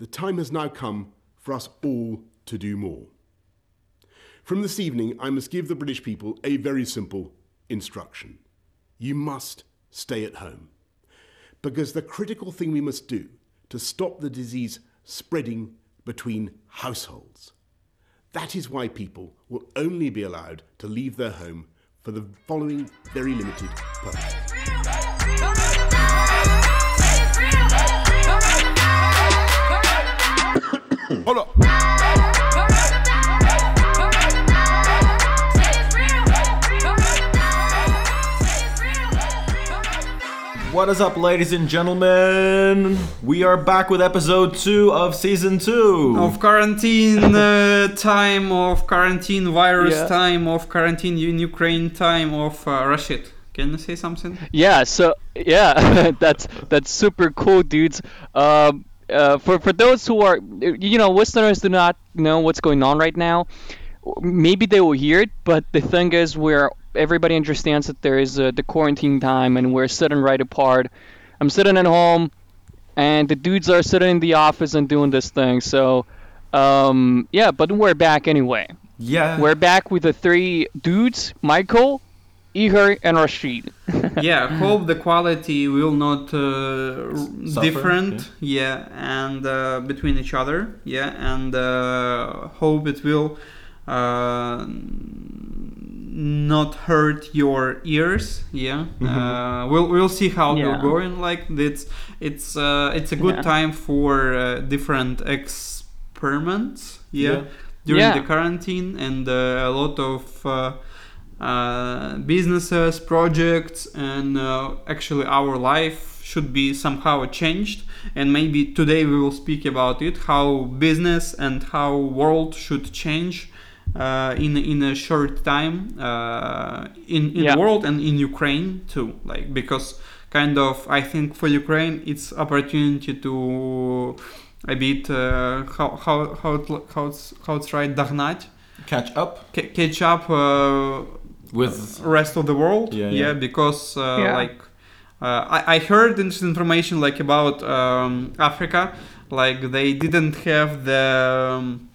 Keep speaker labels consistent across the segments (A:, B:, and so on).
A: the time has now come for us all to do more. From this evening, I must give the British people a very simple instruction. You must stay at home. Because the critical thing we must do to stop the disease spreading between households. That is why people will only be allowed to leave their home for the following very limited purpose. Hold up.
B: What is up, ladies and gentlemen? We are back with episode two of season two.
C: of quarantine uh, time, of quarantine virus
D: Yeah.
C: time, of quarantine in Ukraine time, of uh, Rashid. Can you say something?
D: Yeah, so yeah, that's that's super cool, dudes. Um, uh, for for those who are, you know, listeners do not know what's going on right now. Maybe they will hear it, but the thing is, where everybody understands that there is uh, the quarantine time, and we're sitting right apart. I'm sitting at home, and the dudes are sitting in the office and doing this thing. So, um, yeah, but we're back anyway.
B: yeah.
D: We're back with the three dudes: Michael, Ihor, and Rashid.
C: yeah, hope the quality will not uh,
B: Suffer,
C: different. Yeah, and uh, between each other. Yeah, and uh, hope it will uh, not hurt your ears. Yeah, uh, we'll we'll see how
D: Yeah.
C: we're going. Like it's it's uh, it's a good
D: Yeah.
C: time for uh, different experiments. Yeah.
B: Yeah.
C: During
D: Yeah.
C: the quarantine and uh, a lot of uh, uh, businesses, projects, and uh, actually our life should be somehow changed. And maybe today we will speak about it: how business and how world should change uh, in in a short time uh, in in
D: Yeah.
C: the world and in Ukraine too. Like because kind of I think for Ukraine it's opportunity to a bit uh, how how how it, how it's how it's right догнать
B: Catch up
C: ca- catch up uh,
B: with.
C: rest of the world
B: Yeah, yeah.
C: because uh,
D: Yeah.
C: like uh, I, I heard interesting information like about um, africa like they didn't have the um,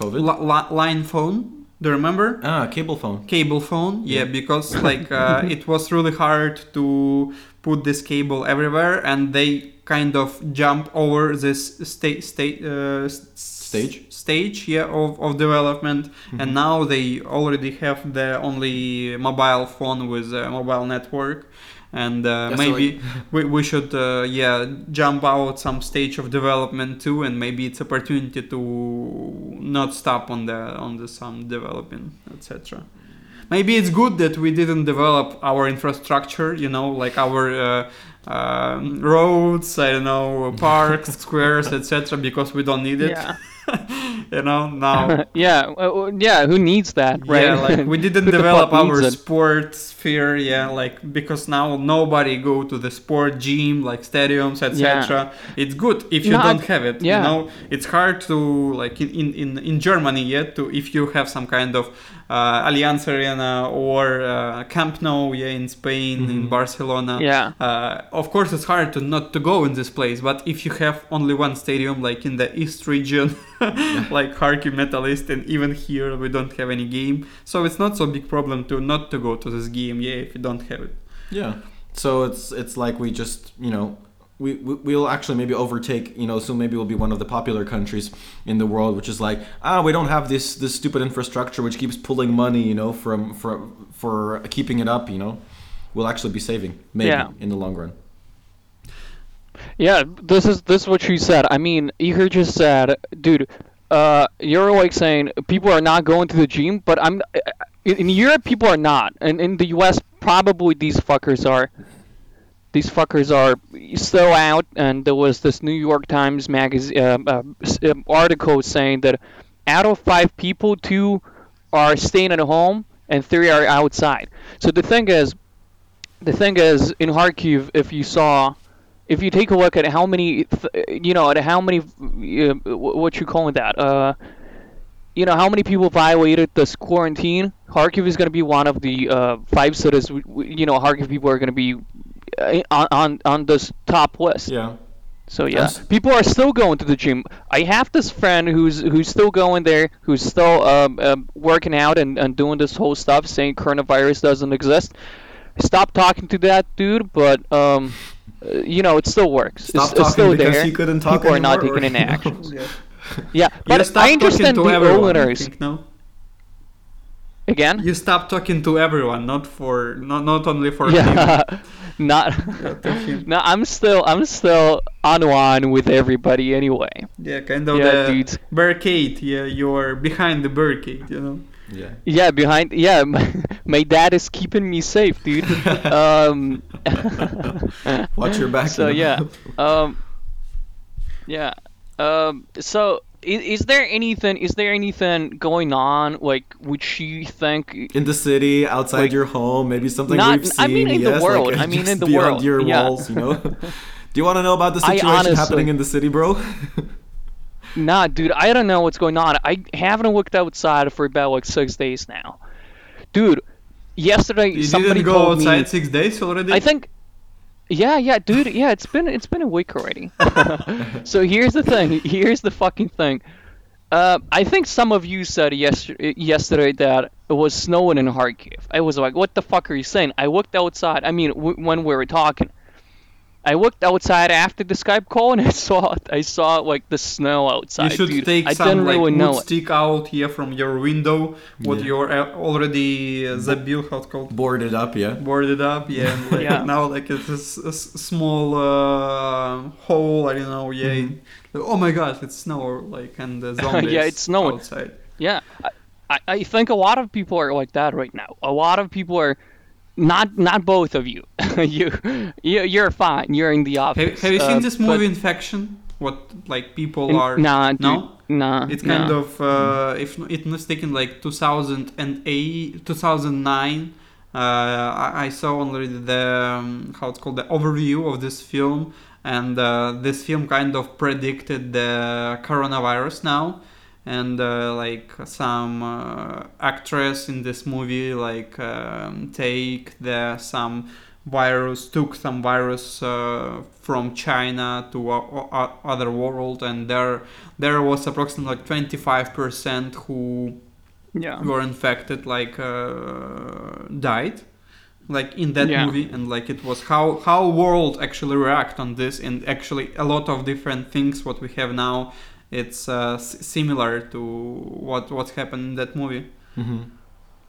B: COVID.
C: li- li- line phone do you remember
B: ah, cable phone.
C: cable phone yeah,
B: Yeah.
C: because like uh, it was really hard to put this cable everywhere and they kind of jump over this state state uh, s-
B: Stage?
C: stage yeah of, of development. And now they already have the only mobile phone with a mobile network. And uh,
B: Yeah,
C: maybe we, we should uh, yeah jump out some stage of development too and maybe it's opportunity to not stop on the on the some developing etc maybe it's good that we didn't develop our infrastructure you know like our uh, um, roads i don't know parks squares etc because we don't need it.
D: Yeah.
C: you know now
D: yeah, uh, yeah. Who needs that, right?
C: yeah like we didn't develop our sport sphere yeah like because now nobody go to the sport gym like stadiums etc yeah. it's good if you
D: No,
C: don't have it
D: yeah.
C: you know it's hard to like in in, in, in germany yet to if you have some kind of uh, allianz arena or uh, camp nou yeah in spain in barcelona.
D: Yeah.
C: uh, of course it's hard to not to go in this place but if you have only one stadium like in the east region like Kharkiv Metalist and even here we don't have any game. So it's not so big problem to not to go to this game yeah if you don't have it.
B: Yeah. So it's it's like we just you know we we- we'll actually maybe overtake you know so maybe we'll be one of the popular countries in the world which is like ah we don't have this this stupid infrastructure which keeps pulling money you know from from for keeping it up you know we'll actually be saving maybe
D: Yeah.
B: in the long run.
D: Yeah, this is this is what she said. I mean, Ihor just said, dude, uh, you're like saying people are not going to the gym, but I'm in, in Europe people are not, and in the U.S. probably these fuckers are. These fuckers are still out, and there was this New York Times magazine uh, uh, um, article saying that out of five people, two are staying at home and three are outside. So the thing is, the thing is, in Kharkiv, if you saw, if you take a look at how many, you know, at how many, uh, what you calling that, uh, you know, how many people violated this quarantine? Kharkiv is going to be one of the uh, five cities. You know, Kharkiv people are going to be uh, on, on on this top list.
B: Yeah.
D: So yeah,
B: Yes.
D: people are still going to the gym. I have this friend who's who's still going there, who's still um, um, working out and, and doing this whole stuff, saying coronavirus doesn't exist. Stop talking to that dude, but um, uh, you know it still works.
B: Stop
D: it's,
B: talking
D: it's still
B: because
D: there.
B: he couldn't talk
D: people are not taking any actions.
C: Yeah.
D: Yeah, but I understand
C: talking
D: the
C: to everyone. I
D: owners.
C: think, no?
D: Again?
C: You stop talking to everyone, not for not not only for him.
D: Yeah, not. no, I'm still I'm still on one with everybody anyway.
C: Yeah, kind of
D: Yeah,
C: the
D: dudes.
C: barricade. Yeah, you're behind the barricade. You know.
B: Yeah.
D: Yeah, behind. Yeah, my, my dad is keeping me safe, dude. um.
B: Watch your back.
D: So yeah, um, yeah. Um. So is, is there anything? Is there anything going on like would you think?
B: in the city, outside
D: Like-
B: your home, maybe something
D: Not-
B: we've seen.
D: I mean in the
B: yes,
D: world,
B: Like,
D: I mean in the
B: beyond
D: world,
B: your
D: yeah.
B: walls, you know. Do you want to know about the situation
D: honestly-
B: happening in the city, bro?
D: Nah, dude, I don't know what's going on. I haven't looked outside for about like six days now, dude. Yesterday,
C: You
D: somebody
C: didn't go outside
D: me.
C: six days already.
D: I think. Yeah, yeah, dude. Yeah, it's been it's been a week already. so here's the thing. Here's the fucking thing. Uh, I think some of you said yesterday, yesterday that it was snowing in Kharkiv. I was like, "What the fuck are you saying?" I looked outside. I mean, w- when we were talking, I looked outside after the Skype call and I saw I saw like the snow outside.
C: you should
D: dude.
C: take
D: I
C: some like
D: really
C: wood
D: know it.
C: stick out here from your window. What
B: Yeah.
C: you're uh, already uh, bill how it's called,
B: Boarded up, yeah.
C: boarded up. Yeah, and, like,
D: Yeah.
C: now like it's a, s- a s- small uh, hole. I don't know. Yeah. Oh my God, it's snow like and the zombies.
D: Yeah, it's snowing.
C: outside.
D: Yeah, I, I, I think a lot of people are like that right now. A lot of people are not not both of you. you you you're fine. You're in the office.
C: Have, have you
D: uh,
C: seen this
D: but
C: movie Infection? What like people
D: in-
C: are?
D: Nah, dude,
C: no.
D: nah.
C: It's kind
D: nah.
C: of uh, if n- it was taken like 2008, 2009. Uh, I, I saw already the um, how it's called the overview of this film, and uh, this film kind of predicted the coronavirus now, and uh, like some uh, actress in this movie like um, take the some virus took some virus uh, from China to other world and there there was approximately like 25% who
D: yeah.
C: were infected like uh, died like in that
D: Yeah.
C: movie and like it was how how world actually react on this and actually a lot of different things what we have now it's uh, s- similar to what what happened in that movie
B: hmm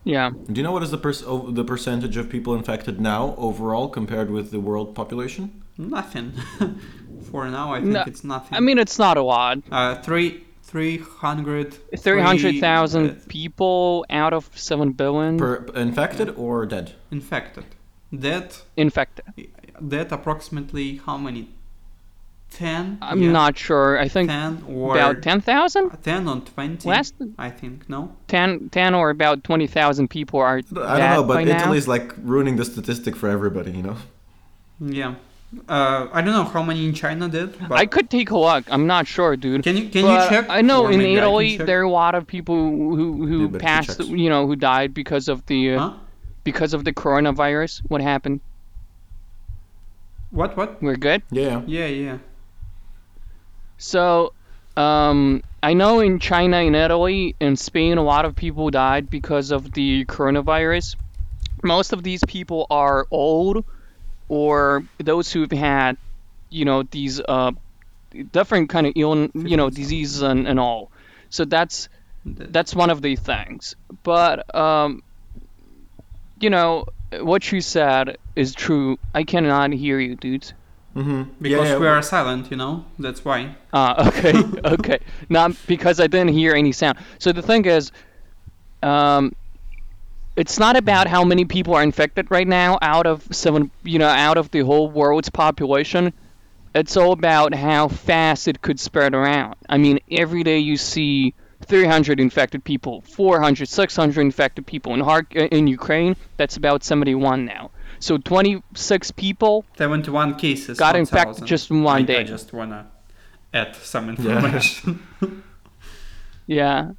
D: Yeah.
B: Do you know what is the per- the percentage of people infected now overall compared with the world population?
C: nothing for now i think
D: No,
C: it's nothing
D: I mean, it's not a lot.
C: uh three 300
D: Three hundred
C: uh,
D: people out of seven billion
B: Per infected or dead?
C: infected dead
D: infected.
C: dead approximately how many 10
D: I'm
C: Yeah,
D: not sure. I think
C: 10 or
D: about ten thousand.
C: 10 or 20
D: Last
C: i think no
D: 10, 10 or about twenty thousand people are
B: I don't know, but
D: by now.
B: Like ruining the statistic for everybody, you know?
C: yeah uh, i don't know how many in china did but
D: I could take a look. I'm not sure, dude.
C: can you can
D: But
C: you check
D: I know
C: Or
D: in
C: maybe I can
D: Italy there are a lot of people who who
B: Yeah,
D: passed, you know, who died because of the uh,
C: huh?
D: because of the coronavirus. What happened?
C: what what
D: We're good.
B: Yeah.
C: yeah yeah
D: So, um, I know in China, in Italy, in Spain, a lot of people died because of the coronavirus. Most of these people are old, or those who've had, you know, these uh, different kind of ill, you know, diseases and, and all. So that's that's one of the things. But um, you know, what you said is true. I cannot hear you, dudes.
B: Mm-hmm.
C: because
B: yeah,
C: we are silent you know that's why
D: Ah, okay, okay. Not because I didn't hear any sound. So the thing is, um, it's not about how many people are infected right now out of seven, you know, out of the whole world's population. It's all about how fast it could spread around. I mean, every day you see 300 infected people, 400, 600 infected people in Har- in Ukraine. That's about 71 now. So 26 people
C: 71 cases
D: got
C: 1,000.
D: infected just in one
C: I,
D: day.
C: I just wanna add some information
D: Yeah.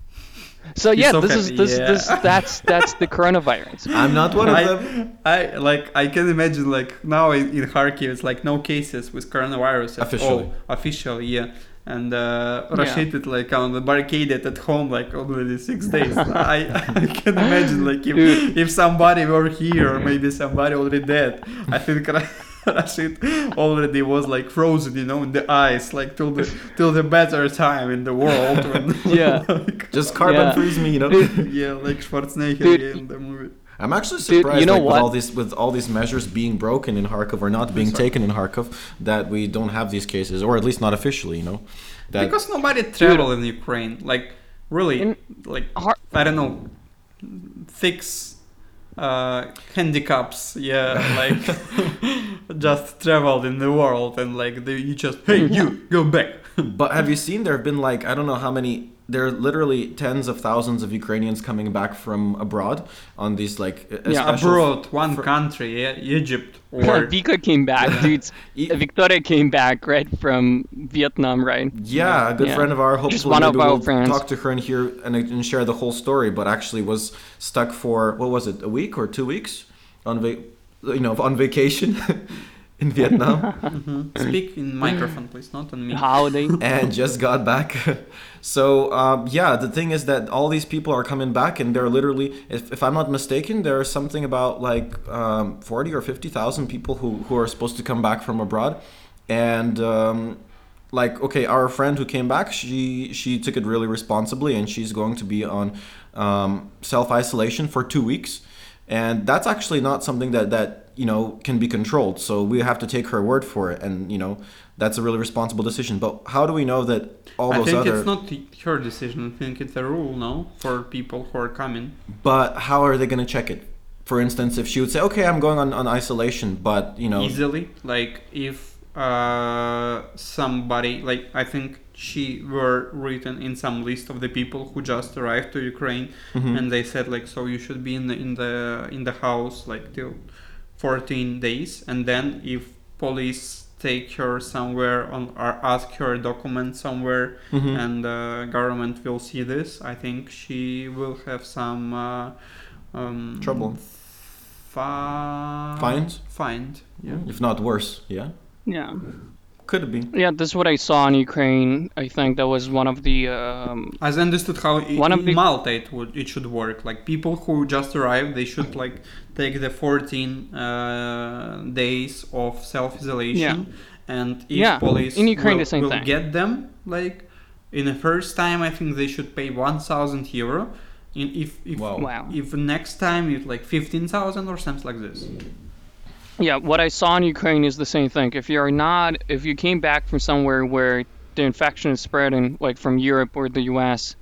D: So
C: He's
D: yeah,
C: so
D: this is this
C: yeah.
D: this that's that's the coronavirus.
B: I'm not one of
C: I,
B: them.
C: I like I can imagine like now in, in Kharkiv it's like no cases with coronavirus at
B: Officially.
C: all. Officially, yeah. And uh,
D: Yeah.
C: Rashid is like on the barricaded at home like already six days. I, I can imagine like if
D: Dude.
C: if somebody were here or maybe somebody already dead. I think Ra- Rashid already was like frozen, you know, in the ice, like till the till the better time in the world. When,
D: Yeah.
C: like,
B: Just carbon
D: Yeah.
B: freeze me, you know.
C: yeah, like Schwarzenegger
D: Dude.
C: in the movie.
B: I'm actually
D: Dude,
B: surprised
D: you know
B: like, with all these with all these measures being broken in Kharkov or not being
C: Sorry.
B: taken in Kharkov that we don't have these cases or at least not officially, you know. That
C: because nobody travel in Ukraine. Like really,
D: In-
C: like
D: Har-
C: I don't know, fix uh, handicaps. Yeah, like just traveled in the world and like they, you just hey you go back.
B: But have you seen there have been like I don't know how many there are literally tens of thousands of Ukrainians coming back from abroad on these like
D: Yeah,
B: special-
C: Abroad, one
B: for-
C: country, yeah, Egypt or
D: Vika came back, dudes.
B: E-
D: Victoria came back right from Vietnam, right?
B: Yeah, a good
D: Yeah.
B: friend of ours. Hopefully,
D: Just one of our
B: we'll
D: friends.
B: talk to her and hear and, and share the whole story. But actually, was stuck for what was it, a week or two weeks on va- you know on vacation in Vietnam,
C: Mhm. speak in microphone, please, not on me.
D: Holiday.
B: and just got back. so um, yeah, the thing is that all these people are coming back, and they're literally, if, if I'm not mistaken, there's something about like um, forty or fifty thousand people who who are supposed to come back from abroad, and. Um, like okay our friend who came back she she took it really responsibly and she's going to be on um, self-isolation for two weeks and that's actually not something that that you know can be controlled so we have to take her word for it and you know that's a really responsible decision but how do we know that all
C: I
B: those other I think
C: it's not her decision. I think it's a rule, no, for people who are coming.
B: but how are they going to check it for instance if she would say okay i'm going on, on isolation but you know
C: easily like if uh, somebody like i think she were written in some list of the people who just arrived to ukraine
B: Mhm.
C: and they said like so you should be in the in the in the house like till 14 days and then if police take her somewhere on or ask her a document somewhere
B: Mhm.
C: and uh, government will see this i think she will have some uh, um,
B: Trouble.
C: Fi-
B: Fines?
C: Fined. Yeah.
B: if not worse yeah
D: Yeah.
B: could be
D: Yeah, this is what I saw in Ukraine. I think that was one of the um,
C: As I understood how i-
D: One of
C: in
D: the-
C: Malta it would it should work. Like people who just arrived, they should like take the 14 uh, days of self isolation. And if
D: Yeah,
C: police
D: in Ukraine
C: will,
D: the same
C: will
D: thing.
C: get them, like in the first time, I think they should pay 1,000 euro. In if if
B: Wow.
D: wow.
C: if next time it's like 15,000 or something like this.
D: Yeah, what I saw in Ukraine is the same thing. If you're not, if you came back from somewhere where the infection is spreading, like from Europe or the U.S.,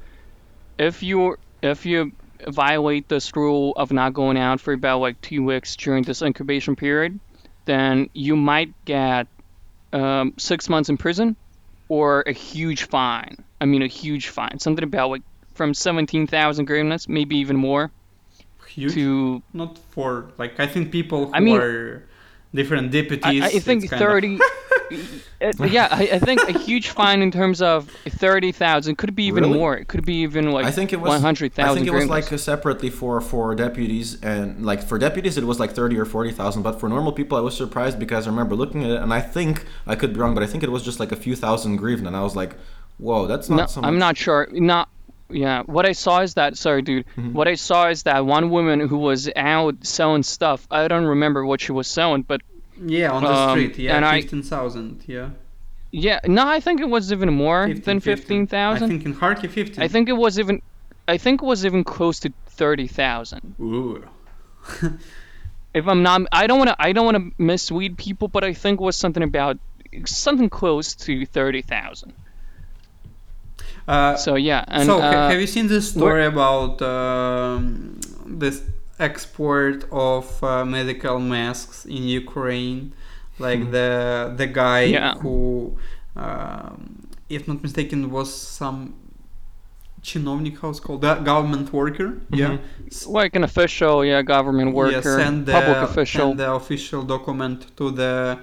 D: if you if you violate this rule of not going out for about like two weeks during this incubation period, then you might get um, six months in prison or a huge fine. I mean, a huge fine, something about like from seventeen thousand hryvnias, maybe even more,
C: Huge.
D: to
C: Not for like I think people who
D: I mean-
C: are different deputies.
D: I think
C: kind of-
D: thirty. it- yeah, I, I think a huge fine in terms of thirty thousand could be even
B: Really?
D: more. It could be even like
B: I think it was
D: one hundred
B: I think it was like uh, separately for for deputies and like for deputies it was like thirty or forty thousand, but for normal people I was surprised because I remember looking at it and I think I could be wrong, but I think it was just like a few thousand grivna, and I was like, whoa, that's not
D: no,
B: so
D: I'm not sure. Not yeah. What I saw is that sorry, dude.
B: Mhm.
D: What I saw is that one woman who was out selling stuff. I don't remember what she was selling, but
C: Yeah, on the
D: Um,
C: street. Yeah, fifteen thousand. Yeah,
D: yeah, no, I think it was even more
C: 15,
D: than
C: 15.
D: fifteen
C: I think in Kharkiv fifteen.
D: I think it was even. I think it was even close to thirty thousand.
C: Ooh.
D: if I'm not, I don't want to, I don't want to mislead people, but I think it was something about something close to thirty thousand.
C: Uh,
D: So yeah, and
C: so,
D: uh,
C: have you seen this story about um, this export of uh, medical masks in Ukraine? Like the the guy
D: Yeah.
C: who, um, if not mistaken, was some chinovnik, how it's called, that government worker. Yeah.
D: Like an official, yeah, government worker,
C: yeah, send the,
D: public official.
C: send the official document to the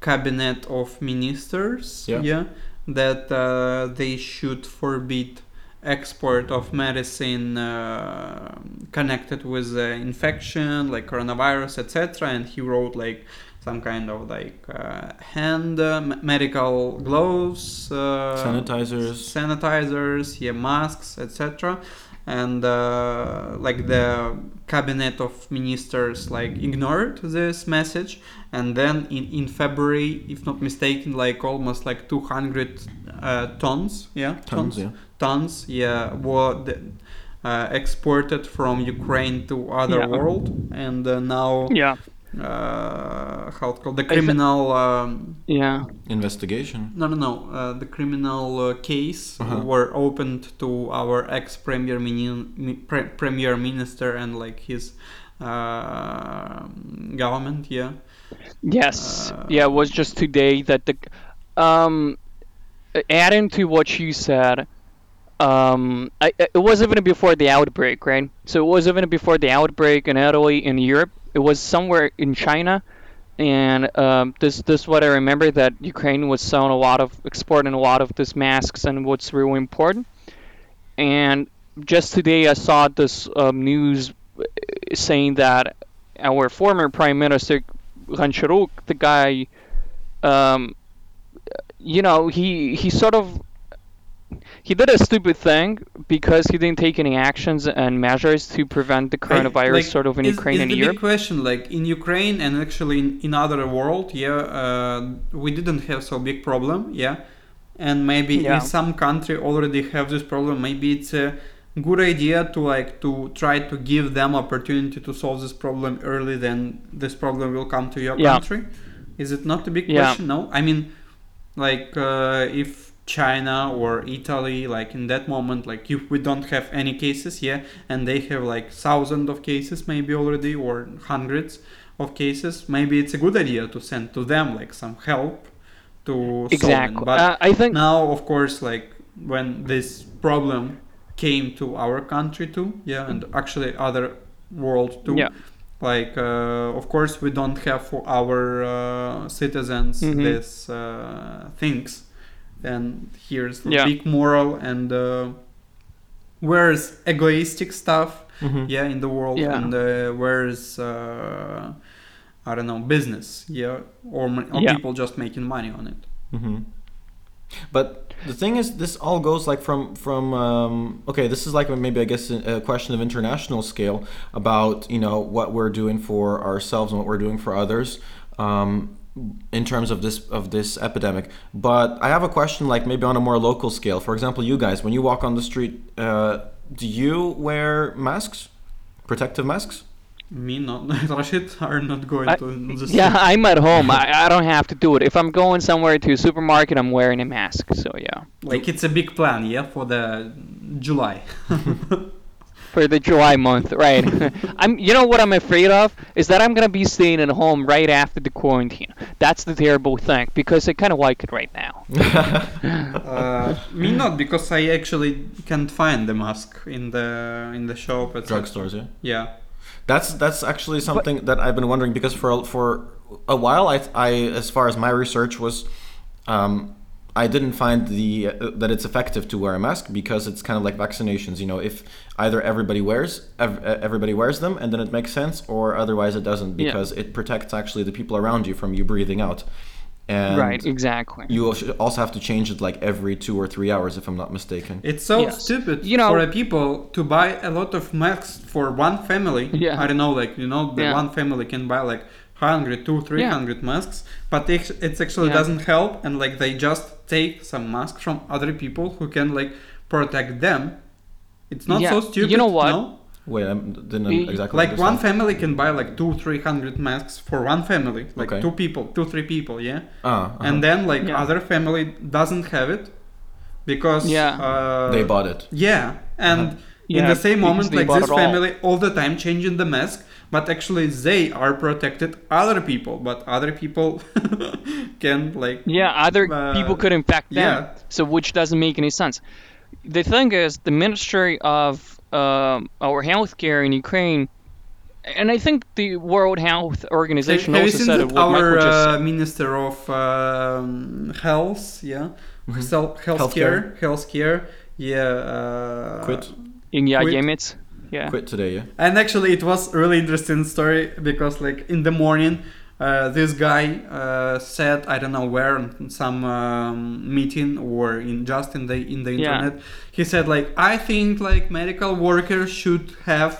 C: cabinet of ministers.
B: Yeah.
C: that uh, they should forbid export of medicine uh, connected with uh, infection like coronavirus etc and he wrote like some kind of like uh, hand uh, medical gloves uh,
B: Sanitizers.
C: sanitizers yeah masks etc and uh, like the cabinet of ministers like ignored this message and then in, in february if not mistaken like almost like 200 uh, tons yeah
B: Tons, yeah.
C: Tons yeah were uh, exported from ukraine to other
D: Yeah.
C: world and uh, now
D: Yeah.
C: uh, how it called the criminal um,
D: Yeah.
B: Investigation.
C: no, no, no. Uh, the criminal uh, case
B: Uh-huh.
C: were opened to our ex premier mini- pre- premier minister and like his uh, government. Yeah,
D: Yes.
C: Uh,
D: yeah, it was just today that the um adding to what you said um I, it was even before the outbreak, right? So it was even before the outbreak in Italy in Europe. It was somewhere in China and um, this this is what I remember that Ukraine was selling a lot of exporting a lot of these masks and what's really important. And just today I saw this um, news uh, saying that our former prime minister Honcharuk, the guy, um, you know, he he sort of he did a stupid thing because he didn't take any actions and measures to prevent the coronavirus
C: Like,
D: sort of in
C: is,
D: Ukraine
C: is
D: and
C: the
D: Europe.
C: big question like in Ukraine and actually in, in other world, yeah, uh, we didn't have so big problem, yeah, and maybe
D: Yeah.
C: in some country already have this problem. Maybe it's a good idea to like to try to give them opportunity to solve this problem early than this problem will come to your
D: Yeah.
C: country. Is it not a big
D: Yeah.
C: question? No, I mean, like uh, if China or Italy, like in that moment, like if we don't have any cases, yeah, and they have like thousands of cases maybe already or hundreds of cases, maybe it's a good idea to send to them like some help to.
D: Exactly.
C: But
D: Uh, I think
C: now, of course, like when this problem came to our country too, yeah, and actually other world too,
D: Yeah.
C: like uh, of course we don't have for our uh, citizens
D: Mhm.
C: this uh, things and here's the
D: Yeah.
C: big moral and uh, where's egoistic stuff
B: Mhm.
C: yeah in the world
D: Yeah.
C: and uh, where's uh, i don't know business yeah or, or
D: Yeah.
C: people just making money on it
B: hmm But the thing is, this all goes like from from um, okay. This is like maybe I guess a a question of international scale about you know what we're doing for ourselves and what we're doing for others. Um, in terms of this of this epidemic, but I have a question like maybe on a more local scale. For example, you guys, when you walk on the street, uh, do you wear masks, protective masks?
C: me not Rashid are not going
D: I-
C: to the
D: yeah, I'm at home. I, I don't have to do it. If I'm going somewhere to a supermarket, I'm wearing a mask. So yeah,
C: like it's a big plan yeah for the july
D: for the July month, right? I'm. You know what I'm afraid of is that I'm gonna be staying at home right after the quarantine. That's the terrible thing because I kind of like it right now.
C: uh, me not because i actually can't find the mask in the in the shop etc.
B: Drugstores, yeah.
C: yeah
B: That's that's actually something that I've been wondering because for for a while I I as far as my research was um, I didn't find the uh, that it's effective to wear a mask because it's kind of like vaccinations. You know, if either everybody wears ev- uh, everybody wears them and then it makes sense, or otherwise it doesn't
D: Yeah.
B: because it protects actually the people around you from you breathing out. And
D: right. Exactly.
B: You also have to change it like every two or three hours, if I'm not mistaken.
C: It's so
D: Yes.
C: stupid
D: You know-
C: for a people to buy a lot of masks for one family.
D: Yeah.
C: I don't know, like you know, the
D: Yeah.
C: one family can buy like 100, 2, 300 masks, but it, it actually
D: Yeah.
C: doesn't help, and like they just take some masks from other people who can like protect them. It's not
D: Yeah.
C: so stupid You
D: know what?
C: No?
B: Wait, I didn't
D: Y-
B: exactly
C: Like one family can buy like two, three hundred masks for one family, like
B: Okay.
C: two people, two, three people, yeah.
B: Ah, uh-huh.
C: And then like
D: Yeah.
C: other family doesn't have it because
D: Yeah.
C: uh,
B: they bought it.
C: yeah, and in
D: Yeah,
C: the same moment, like this
D: it all.
C: family all the time changing the mask, but actually they are protected other people, but other people can like
D: Yeah, other
C: Uh,
D: people could infect them.
C: yeah.
D: So which doesn't make any sense. The thing is, the Ministry of um, our healthcare in Ukraine, and I think the World Health Organization
C: have you
D: also
C: seen
D: said
C: that
D: it. What
C: our
D: just
C: uh, minister of um, health, yeah, health healthcare,
B: Healthcare.
C: healthcare, Yeah. Uh,
B: Quit.
D: In yeah,
C: Quit.
D: Yemets. Yeah.
B: Quit today, yeah.
C: And actually, it was a really interesting story because, like, in the morning, uh, this guy uh, said, I don't know where, in some um, meeting or in just in the in the
D: Yeah.
C: internet, he said, like, I think like medical workers should have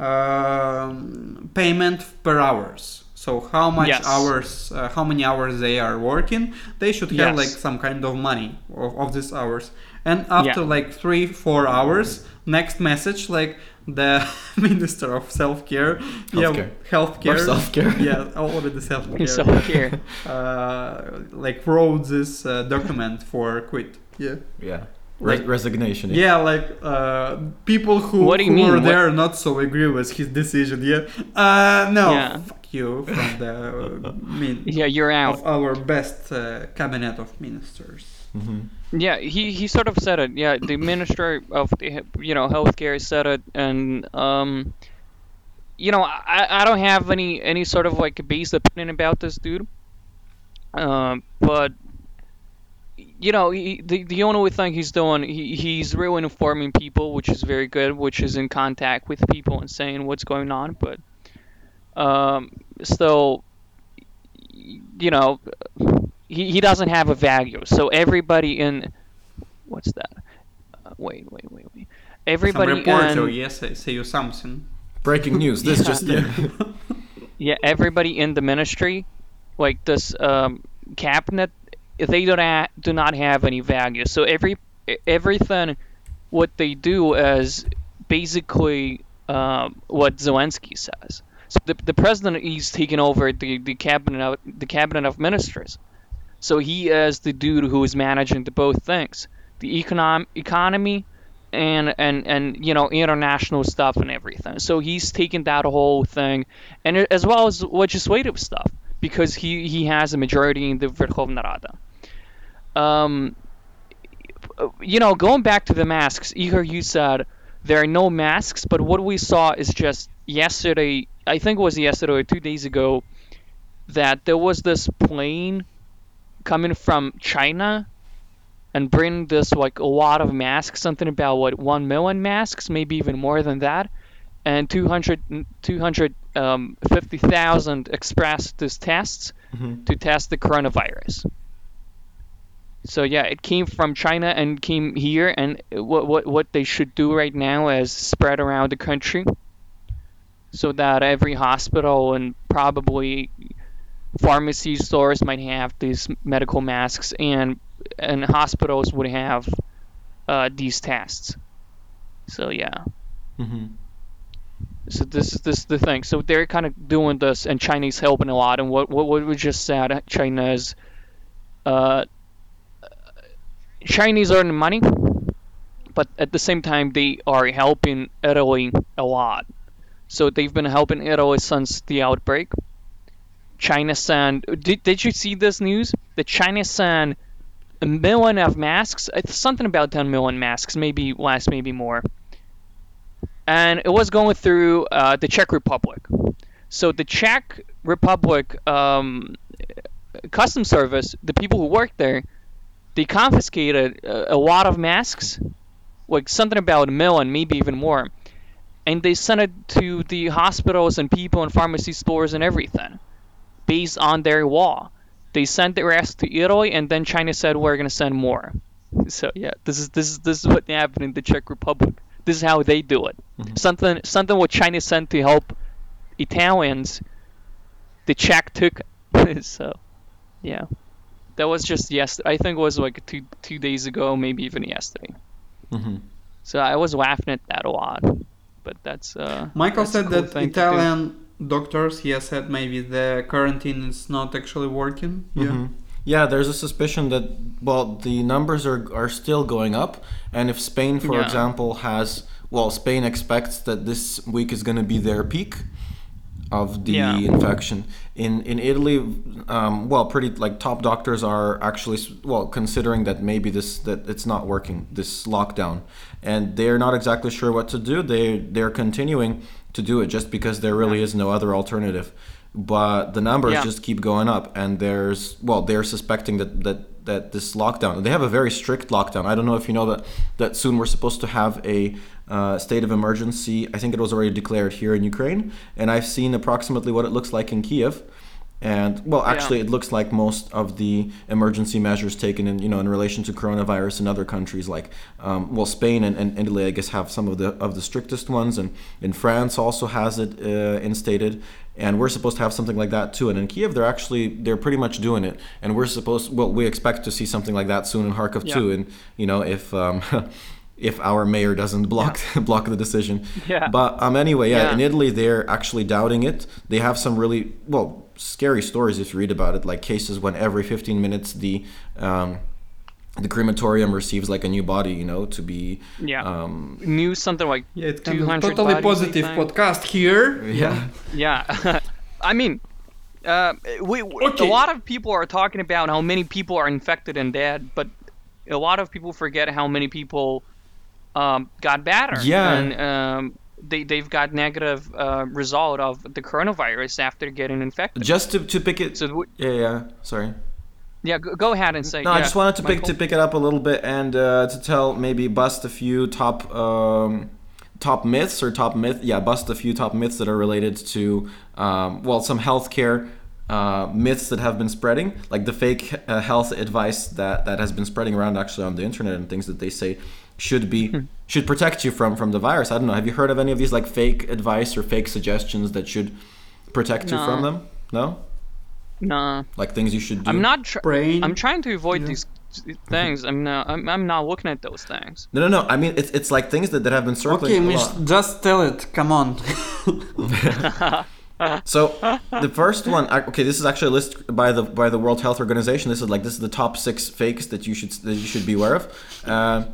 C: um, payment per hours. So how much
D: Yes.
C: hours, uh, how many hours they are working, they should have
D: Yes.
C: like some kind of money of, of these hours. And after
D: Yeah.
C: like three, four hours, next message like the Minister of Self Care, yeah,
B: Healthcare.
C: healthcare,
B: Or self-care.
C: yeah, already self care,
D: Self-care.
C: uh, like wrote this uh, document for quit. Yeah,
B: Yeah. Re-
C: Like-
B: resignation.
C: yeah, like uh, people who,
D: What do you
C: who
D: mean?
C: were
D: What-
C: there not so agree with his decision. Yeah, uh, no,
D: Yeah.
C: fuck you from the uh, mean
D: Yeah, you're out.
C: of our best uh, cabinet of ministers.
B: Hmm
D: Yeah, he, he sort of said it. Yeah, the minister of the you know healthcare said it, and um, you know I, I don't have any any sort of like based opinion about this dude. Um, but you know he, the the only thing he's doing he, he's really informing people, which is very good, which is in contact with people and saying what's going on. But um, still, you know he, he doesn't have a value. So everybody in what's that? Uh, wait, wait, wait, wait. Everybody
C: Some reporter,
D: in
C: yes, I say you something.
B: Breaking news. This
D: Yeah.
B: just in.
D: yeah, everybody in the ministry, like this um, cabinet, they don't ha- do not have any value. So every everything what they do is basically um, what Zelensky says. So the, the president is taking over the, the cabinet of, the cabinet of ministers. So he is the dude who is managing the both things, the econom- economy and and and you know international stuff and everything. So he's taking that whole thing, and as well as legislative stuff because he he has a majority in the Verkhovna Rada. Um, you know, going back to the masks, Igor, you said there are no masks, but what we saw is just yesterday. I think it was yesterday or two days ago that there was this plane coming from China and bring this like a lot of masks, something about what one million masks, maybe even more than that, and 200 250,000 um, 50,000 express these tests
B: Mhm.
D: to test the coronavirus. So yeah, it came from China and came here, and what what what they should do right now is spread around the country, so that every hospital and probably pharmacy stores might have these medical masks, and and hospitals would have uh, these tests. So yeah,
B: hmm
D: so this is this is the thing. So they're kind of doing this, and China's helping a lot. And what what, what we just said, China is, uh, Chinese earning money, but at the same time they are helping Italy a lot. So they've been helping Italy since the outbreak. China sent. Did, did you see this news? That China sent a million of masks. It's something about 10 million masks, maybe less, maybe more. And it was going through uh, the Czech Republic. So the Czech Republic um, Customs Service, the people who work there, they confiscated a, a lot of masks, like something about a million, maybe even more, and they sent it to the hospitals and people and pharmacy stores and everything, based on their law. They sent the rest to Italy, and then China said we're gonna send more. So yeah, this is this is this is what happened in the Czech Republic. This is how they do it.
B: Mhm.
D: Something something what China sent to help Italians, the Czech took. so yeah, that was just yes. I think it was like two two days ago, maybe even yesterday.
B: hmm
D: So I was laughing at that a lot, but that's uh.
C: Michael
D: that's
C: said
D: cool
C: that
D: thing to.
C: Italian doctors, he has said maybe the quarantine is not actually working. Yeah.
B: Mhm. Yeah, there's a suspicion that well, the numbers are are still going up, and if Spain, for
D: Yeah.
B: example, has well, Spain expects that this week is going to be their peak of the
D: Yeah.
B: infection. In in Italy, um, well, pretty like top doctors are actually well considering that maybe this that it's not working this lockdown, and they're not exactly sure what to do. They they're continuing to do it just because there really is no other alternative. But the numbers
D: Yeah.
B: just keep going up, and there's well, they're suspecting that that that this lockdown. They have a very strict lockdown. I don't know if you know that that soon we're supposed to have a uh, state of emergency. I think it was already declared here in Ukraine, and I've seen approximately what it looks like in Kiev. And well, actually,
D: Yeah.
B: it looks like most of the emergency measures taken in you know in relation to coronavirus in other countries like um, well Spain and, and Italy I guess have some of the of the strictest ones. And in France also has it uh, instated. And we're supposed to have something like that too. And in Kiev they're actually they're pretty much doing it. And we're supposed well we expect to see something like that soon in Kharkov
D: Yeah.
B: too. And you know if um, if our mayor doesn't block block the decision
D: Yeah.
B: but um anyway yeah,
D: Yeah.
B: in Italy they're actually doubting it they have some really well scary stories if you read about it like cases when every 15 minutes the um the crematorium receives like a new body you know to be
D: Yeah.
B: um
D: News something like
C: Yeah, it's kind
D: 200
C: of totally
D: bodies,
C: positive podcast here.
B: yeah
D: Yeah, I mean, uh, we,
C: Okay.
D: a lot of people are talking about how many people are infected and dead, but a lot of people forget how many people um, got better.
B: Yeah.
D: and um, they they've got negative uh, result of the coronavirus after getting infected.
B: just to, to pick it
D: So
B: yeah yeah sorry
D: yeah, go, go ahead and say.
B: No, I just wanted to pick to pick it up a little bit and uh, to tell maybe bust a few top um, top myths or top myth yeah bust a few top myths that are related to um, well some healthcare uh, myths that have been spreading like the fake uh, health advice that that has been spreading around actually on the internet and things that they say should be
D: Hmm.
B: should protect you from from the virus. I don't know. Have you heard of any of these like fake advice or fake suggestions that should protect you from them? No,
D: No.
B: like things you should do.
D: I'm not. Tr-
C: Brain.
D: I'm trying to avoid
C: Yeah.
D: these things. I'm not. I'm, I'm not looking at those things.
B: No, no, no. I mean, it's it's like things that, that have been circling.
C: Okay,
B: a
C: Mish,
B: lot.
C: just tell it. Come on.
B: So the first one, okay, this is actually a list by the by the World Health Organization. This is like this is the top six fakes that you should that you should be aware of. Uh,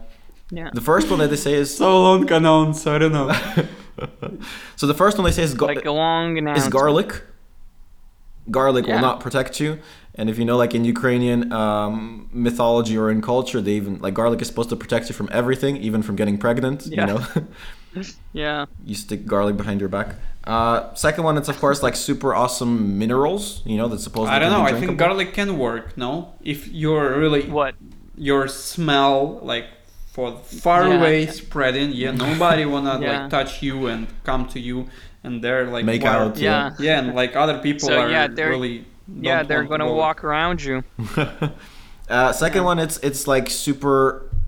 D: Yeah.
B: the first one that they say is
C: so long announce. I don't know.
B: so the first one they say is ga-
D: like a long
B: is garlic. Garlic
D: Yeah.
B: will not protect you. And if you know, like in Ukrainian um, mythology or in culture, they even like garlic is supposed to protect you from everything, even from getting pregnant.
D: Yeah.
B: You know,
D: Yeah.
B: you stick garlic behind your back. Uh, second one, it's of course like super awesome minerals. You know, that's supposed.
C: To I don't know. I think garlic can work. No, if you're really
D: What?
C: your smell like for far
D: Yeah.
C: away spreading, yeah, nobody wanna
D: Yeah.
C: like touch you and come to you, and they're like
B: Make
C: wow.
B: out.
D: Yeah.
C: Yeah, and like other people
D: So,
C: are
D: yeah, they're-
C: really.
D: Yeah, they're gonna
C: go.
D: walk around you.
B: Uh, second one, it's it's like super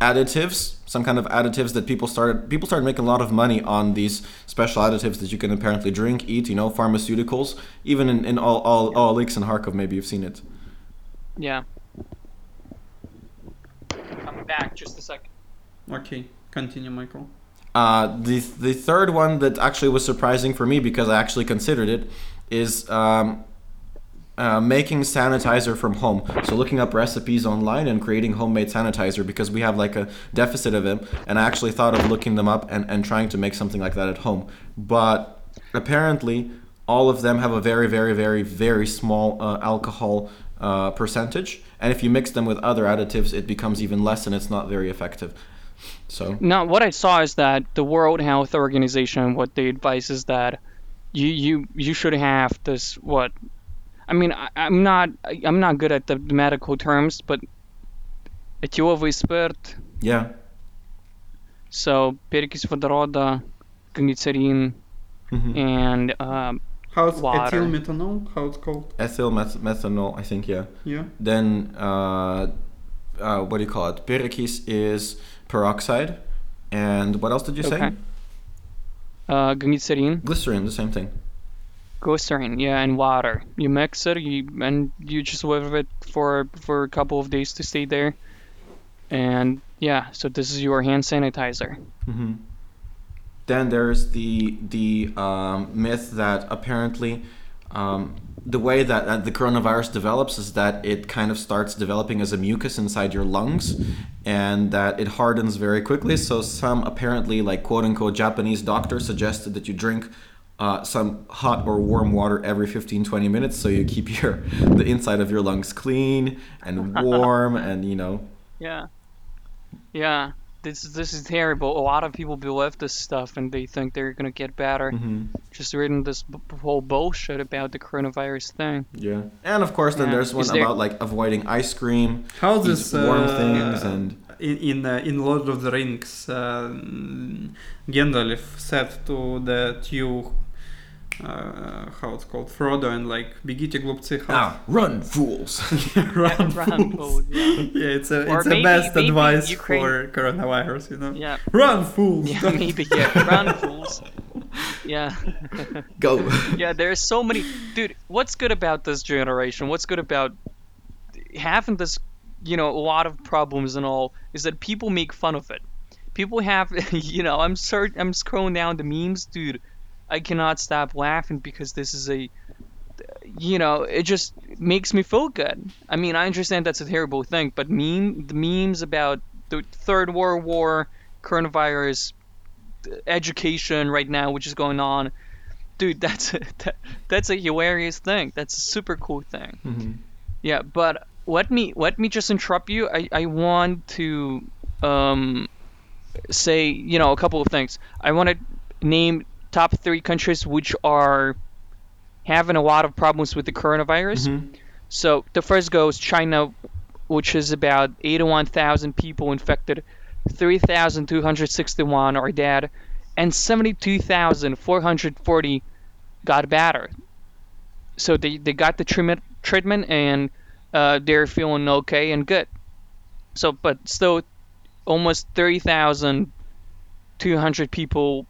B: additives, some kind of additives that people started people started making a lot of money on these special additives that you can apparently drink, eat. You know, pharmaceuticals. Even in, in all all all leaks in Kharkov, maybe you've seen it.
D: Yeah. Coming back just a second.
C: Okay, continue, Michael.
B: Uh, the the third one that actually was surprising for me because I actually considered it is um, uh, making sanitizer from home. So looking up recipes online and creating homemade sanitizer because we have like a deficit of them. And I actually thought of looking them up and, and trying to make something like that at home. But apparently, all of them have a very, very, very, very small uh, alcohol uh, percentage. And if you mix them with other additives, it becomes even less and it's not very effective. So.
D: Now, what I saw is that the World Health Organization, what they advise is that you you you should have this what. I mean, I, I'm not I'm not good at the medical terms, but этиловый спирт,
B: Yeah.
D: so перекись водорода, glycerin,
B: Mhm.
D: and um,
C: How's
D: Water.
C: ethyl methanol? How it's called?
B: Ethyl meth- methanol, I think, yeah.
C: Yeah.
B: Then, uh, uh, what do you call it? Perikis is peroxide. And what else did you say?
D: Okay. uh, glycerin,
B: Glycerin, the same thing.
D: glycerin, yeah, and water. You mix it, you and you just leave it for for a couple of days to stay there, and yeah, so this is your hand sanitizer.
B: hmm Then there's the the um, myth that apparently um, the way that, that the coronavirus develops is that it kind of starts developing as a mucus inside your lungs, and that it hardens very quickly. So some apparently like quote unquote Japanese doctor suggested that you drink. Uh, some hot or warm water every 15 20 minutes so you keep your the inside of your lungs clean and warm and you know
D: Yeah. Yeah. This is this is terrible. A lot of people believe this stuff and they think they're gonna get better.
B: hmm
D: Just reading this b- b- whole bullshit about the coronavirus thing.
B: Yeah, and of course, then
D: Yeah.
B: there's one
D: Is there-
B: about like avoiding ice cream,
C: How
B: eat
C: this
B: warm
C: uh,
B: things, and
C: in in, uh, in Lord of the Rings, uh, Gandalf said to the two, uh, how it's called, Frodo, and like, бегите глупцы, how
B: ah, run, fools.
C: run,
D: Run,
C: fools.
D: fools, yeah.
C: Yeah, it's a
D: Or
C: it's
D: maybe-
C: a best
D: maybe
C: advice
D: Ukraine-
C: for coronavirus, you know.
D: Yeah.
C: Run, fools!
D: Yeah, maybe yeah. Run, fools. Yeah.
B: Go.
D: yeah, there's so many dude, what's good about this generation? What's good about having this, you know, a lot of problems and all is that people make fun of it. People have, you know, I'm cert- I'm scrolling down the memes, dude. I cannot stop laughing because this is a you know, it just makes me feel good. I mean, I understand that's a terrible thing, but meme the memes about the Third World War, coronavirus, education right now, which is going on, dude, that's a, that, that's a hilarious thing. That's a super cool thing.
B: hmm
D: Yeah, but let me let me just interrupt you. I, I want to um say you know a couple of things. I want to name top three countries which are having a lot of problems with the coronavirus.
B: Mhm.
D: So the first goes China, which is about 81,000 people infected, 3,261 are dead, and 72,440 got better. So they, they got the treatment treatment and uh, they're feeling okay and good. So, but still, almost 30,200 people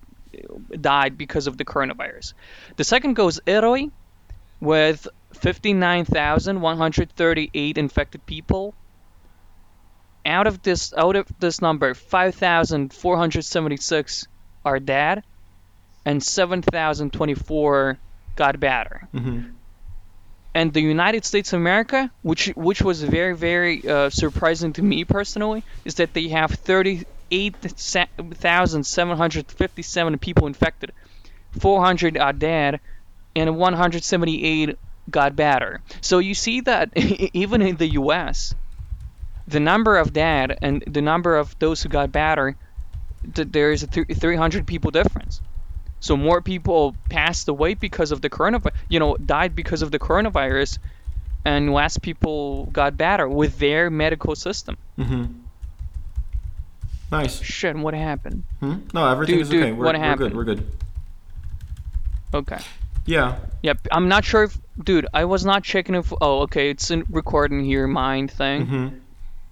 D: died because of the coronavirus. The second goes Italy, with 59,138 infected people. Out of this out of this number, 5,476 are dead and 7,024 got better.
B: Mhm.
D: And the United States of America, which which was very very uh, surprising to me personally, is that they have 38,757 people infected. 400 are dead and 178 got better. So you see that even in the US, the number of dead and the number of those who got better, th- there is a th- 300 people difference. So more people passed away because of the coronavirus, you know, died because of the coronavirus, and less people got better with their medical system.
B: Mhm. Nice.
D: Shit, what happened?
B: Hmm? No, everything
D: Dude,
B: is
D: dude,
B: okay. We're,
D: what
B: we're good. We're good.
D: Okay.
B: Yeah.
D: Yep, I'm not sure if, dude, I was not checking if. Oh, okay, it's in recording here, mind thing.
B: hmm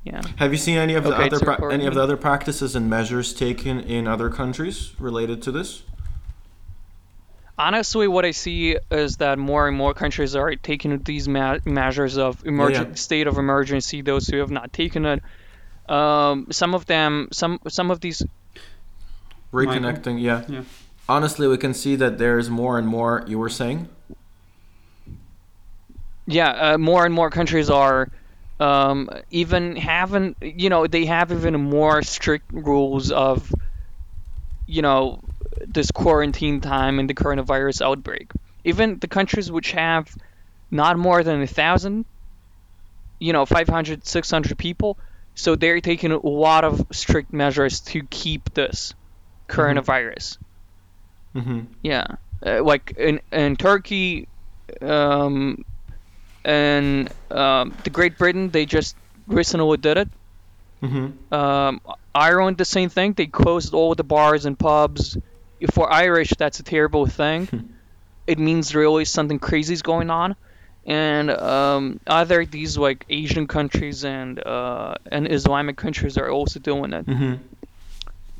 D: Yeah.
B: Have you seen any of the
D: Okay,
B: other pra- any of the other practices and measures taken in other countries related to this?
D: Honestly, what I see is that more and more countries are taking these ma- measures of emergent
B: yeah.
D: state of emergency. Those who have not taken it, um, some of them, some some of these.
B: Reconnecting, yeah.
C: Yeah.
B: Honestly, we can see that there's more and more. You were saying?
D: Yeah, uh, more and more countries are um, even having, you know, they have even more strict rules of, you know, this quarantine time and the coronavirus outbreak. Even the countries which have not more than a thousand, you know, 500, 600 people, so they're taking a lot of strict measures to keep this coronavirus.
B: Mm-hmm.
D: Yeah, uh, like in in Turkey, um, and um, the Great Britain, they just recently did it.
B: Mm-hmm.
D: Um, Ireland, the same thing. They closed all the bars and pubs. For Irish, that's a terrible thing. it means really something crazy is going on. And um, other these like Asian countries and uh, and Islamic countries are also doing it
B: Mm-hmm.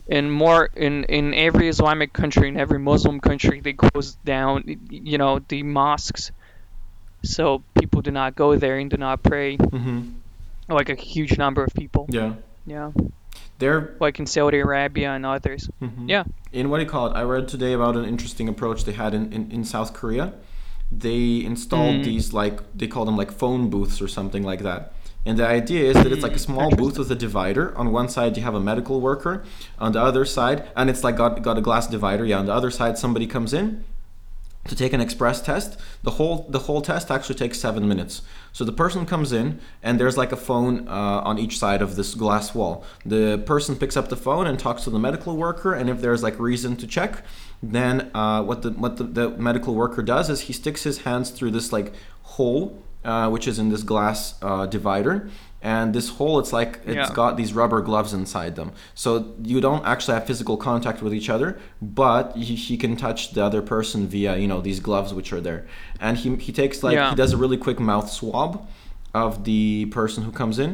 D: in more in in every Islamic country, in every Muslim country, they close down, you know, the mosques, so people do not go there and do not pray.
B: Mm-hmm.
D: Like a huge number of people.
B: Yeah.
D: Yeah,
B: They're
D: like in Saudi Arabia and others.
B: Mhm.
D: Yeah.
B: In what do you call it? I read today about an interesting approach they had in, in, in South Korea. They installed
D: Mm.
B: these like they call them like phone booths or something like that. And the idea is that it's like a small booth with a divider. On one side you have a medical worker, on the other side, and it's like got got a glass divider. Yeah, on the other side somebody comes in, to take an express test. The whole the whole test actually takes seven minutes. So the person comes in, and there's like a phone uh, on each side of this glass wall. The person picks up the phone and talks to the medical worker, and if there's like reason to check, then uh, what the what the, the medical worker does is he sticks his hands through this like hole, uh, which is in this glass uh, divider. And this hole, it's like it's
D: Yeah.
B: got these rubber gloves inside them. So you don't actually have physical contact with each other, but he, he can touch the other person via, you know, these gloves which are there. And he, he takes like,
D: Yeah.
B: he does a really quick mouth swab of the person who comes in.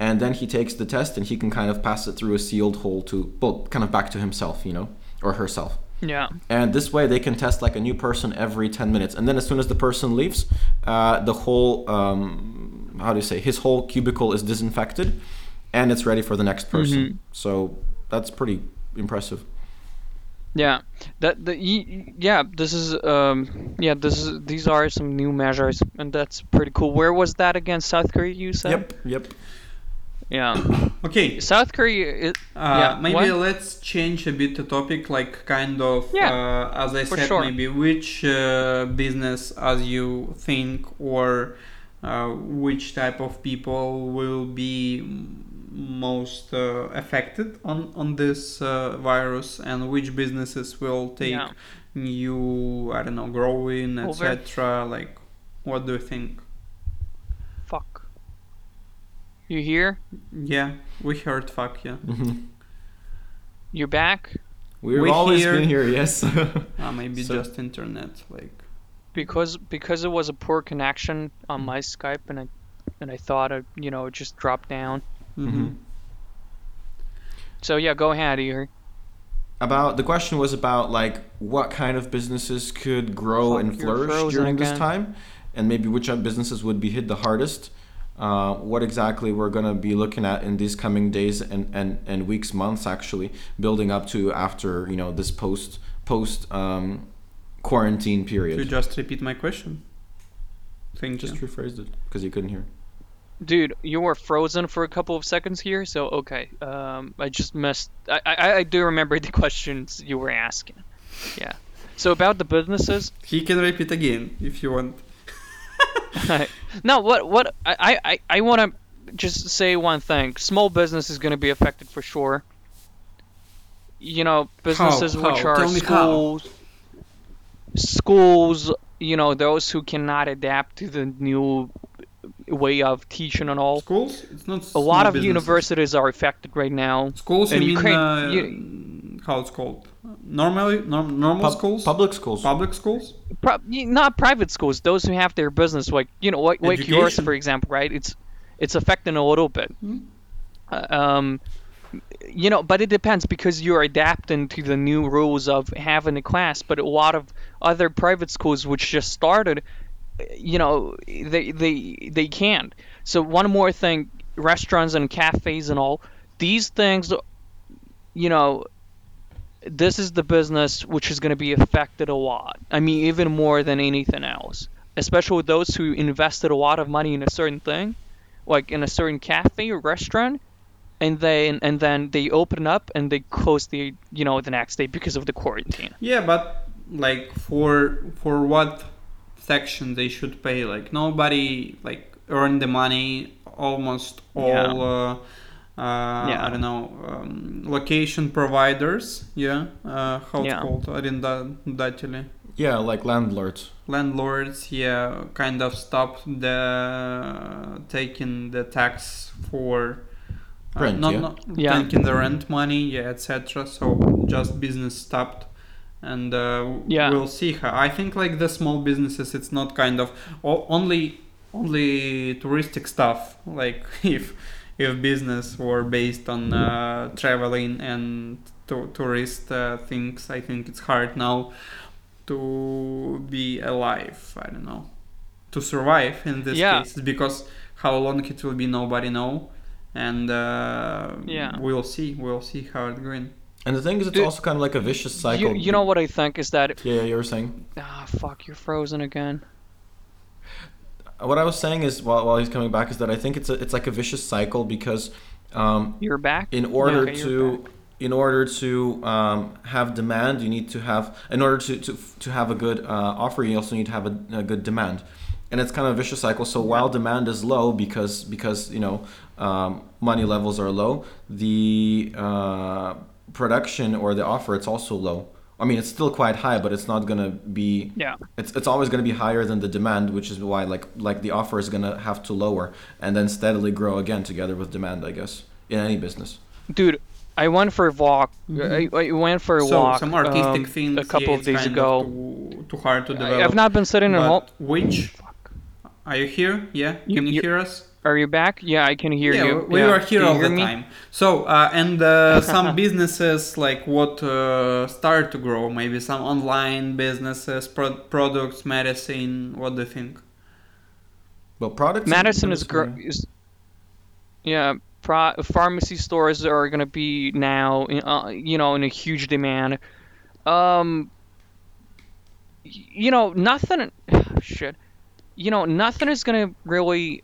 B: And then he takes the test and he can kind of pass it through a sealed hole to, well, kind of back to himself, you know, or herself.
D: Yeah.
B: And this way they can test like a new person every 10 minutes. And then as soon as the person leaves, uh, the whole, um, how do you say, his whole cubicle is disinfected and it's ready for the next person.
D: Mhm.
B: So that's pretty impressive.
D: Yeah, that the y- y- yeah. This is um yeah. This is these are some new measures, and that's pretty cool. Where was that again? South Korea, you said?
B: Yep, yep.
D: Yeah.
C: Okay,
D: South Korea. Is,
C: Uh,
D: yeah.
C: maybe
D: what?
C: let's change a bit the topic, like kind of,
D: Yeah,
C: uh, as I said,
D: sure.
C: maybe which uh, business, as you think, or uh, which type of people will be most uh, affected on on this uh, virus, and which businesses will take
D: Yeah.
C: new, I don't know, growing, etc. Like, what do you think?
D: Fuck. You here?
C: Yeah, we heard fuck, yeah.
B: hmm
D: You back?
B: We've
C: We
B: always
C: here-
B: been here, yes.
C: Uh, maybe
B: So-
C: just internet, like.
D: Because because it was a poor connection on my Skype, and I and I thought it you know it just dropped down.
C: Mm-hmm.
D: So yeah, go ahead, Igor.
B: about the question was about like what kind of businesses could grow
D: Fuck,
B: and flourish
D: frozen
B: during this time and maybe which businesses would be hit the hardest uh, what exactly we're going to be looking at in these coming days and, and, and weeks months actually building up to after you know this post post um, quarantine
C: Could you just repeat my question? Thank
B: just
C: you.
B: rephrased it because you couldn't hear
D: Dude, you were frozen for a couple of seconds here, so okay. Um, I just missed. I, I I do remember the questions you were asking. Yeah. So about the businesses.
C: He can repeat again if you want.
D: no, what what I I I want to just say one thing. Small business is going to be affected for sure. You know, businesses which
C: How?
D: are
C: Tell me how.
D: Schools, schools. You know, those who cannot adapt to the new way of teaching and all.
C: Schools? It's not.
D: A lot of
C: businesses.
D: universities are affected right now.
C: Schools,
D: and
C: you mean
D: Ukraine-
C: uh,
D: you-
C: how it's called? Normally, norm, normal
B: Pub-
C: schools,
B: public schools
C: public schools.
D: Pro- not private schools. Those who have their business, like you know, like, like yours, for example, right? It's it's affecting a little bit.
C: Mhm.
D: Uh, um, you know, but it depends because you're adapting to the new rules of having a class. But a lot of other private schools which just started, you know, they they they can't. So one more thing, restaurants and cafes and all these things, you know, this is the business which is going to be affected a lot. I mean, even more than anything else. Especially with those who invested a lot of money in a certain thing, like in a certain cafe or restaurant, and then and then they open up and they close the you know the next day because of the quarantine.
C: Yeah, but like for for what section they should pay? Like nobody like earn the money. Almost all.
D: Yeah.
C: Uh, uh,
D: Yeah.
C: I don't know, um, location providers, yeah, uh, how it's
D: Yeah.
C: called, арендодатели.
B: yeah like landlords
C: landlords yeah kind of stopped the taking the tax for uh,
B: Rent,
C: not,
B: yeah?
C: not
D: Yeah.
C: taking the rent money yeah etc so just business stopped and uh,
D: Yeah.
C: we'll see how i think like the small businesses it's not kind of only only touristic stuff like if if business were based on uh, traveling and to- tourist uh, things i think it's hard now to be alive i don't know to survive in this
D: Yeah.
C: case because how long it will be nobody know and uh,
D: Yeah.
C: we'll see we'll see how it's going
B: and the thing is it's
D: Dude,
B: also kind of like a vicious cycle
D: You, you know what I think is that
B: yeah, yeah you were saying
D: ah fuck you're frozen again.
B: what I was saying is while, while he's coming back is that I think it's a, it's like a vicious cycle because um,
D: You're back.
B: in order
D: okay,
B: to
D: back.
B: in order to um, have demand, you need to have in order to to, to have a good uh, offer, you also need to have a, a good demand, and it's kind of a vicious cycle. So while demand is low because because you know um, money levels are low, the uh, production or the offer it's also low. I mean, it's still quite high, but it's not gonna be.
D: Yeah.
B: It's, it's always gonna be higher than the demand, which is why like like the offer is gonna have to lower and then steadily grow again together with demand, I guess, in any business.
D: Dude, I went for a walk. I, I went for a
C: Mm-hmm. so
D: walk
C: some artistic
D: um,
C: things
D: a couple
C: yeah,
D: of days
C: kind
D: ago.
C: too, too hard to
D: I-
C: develop.
D: I've not been sitting at home.
C: but which are you here? Yeah,
D: You-
C: can you,
D: you-
C: hear us?
D: Are you back? Yeah, I can hear
C: yeah,
D: you.
C: we
D: yeah.
C: are here all the
D: me?
C: time. So uh, and uh, some businesses like what uh, start to grow, maybe some online businesses, pro- products, medicine. What do you think?
B: Well, products. Medicine
D: is, gr-
B: medicine,
D: is yeah. Pro- pharmacy stores are gonna be now, in- uh, you know, in a huge demand. Um, you know, nothing. Shit. You know, nothing is gonna really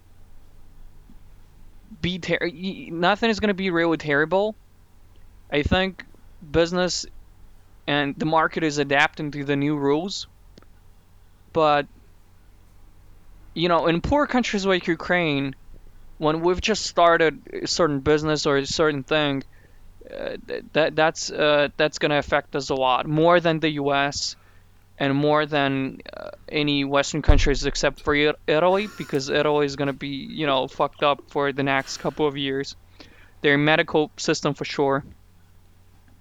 D: be ter- nothing is gonna be really terrible. I think business and the market is adapting to the new rules, but you know, in poor countries like Ukraine, when we've just started a certain business or a certain thing, uh, that that's uh, that's going to affect us a lot more than the U.S. and more than uh, any Western countries except for Italy, because Italy is going to be you know fucked up for the next couple of years. Their medical system for sure.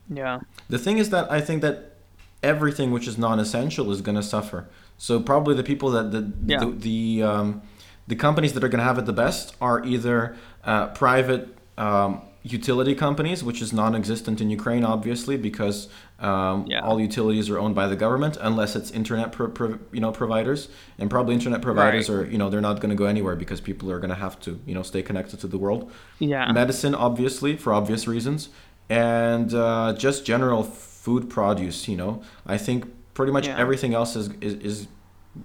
D: Yeah.
B: The thing is that I think that everything which is non-essential is going to suffer. So probably the people that the
D: Yeah.
B: the the, um, the companies that are going to have it the best are either uh, private um, utility companies, which is non-existent in Ukraine, obviously, because um,
D: Yeah.
B: all utilities are owned by the government, unless it's internet pro- pro- you know providers, and probably internet providers
D: Right.
B: are you know they're not going to go anywhere because people are going to have to you know stay connected to the world
D: Yeah.
B: medicine obviously for obvious reasons and uh, just general food produce you know i think pretty much
D: Yeah.
B: everything else is, is is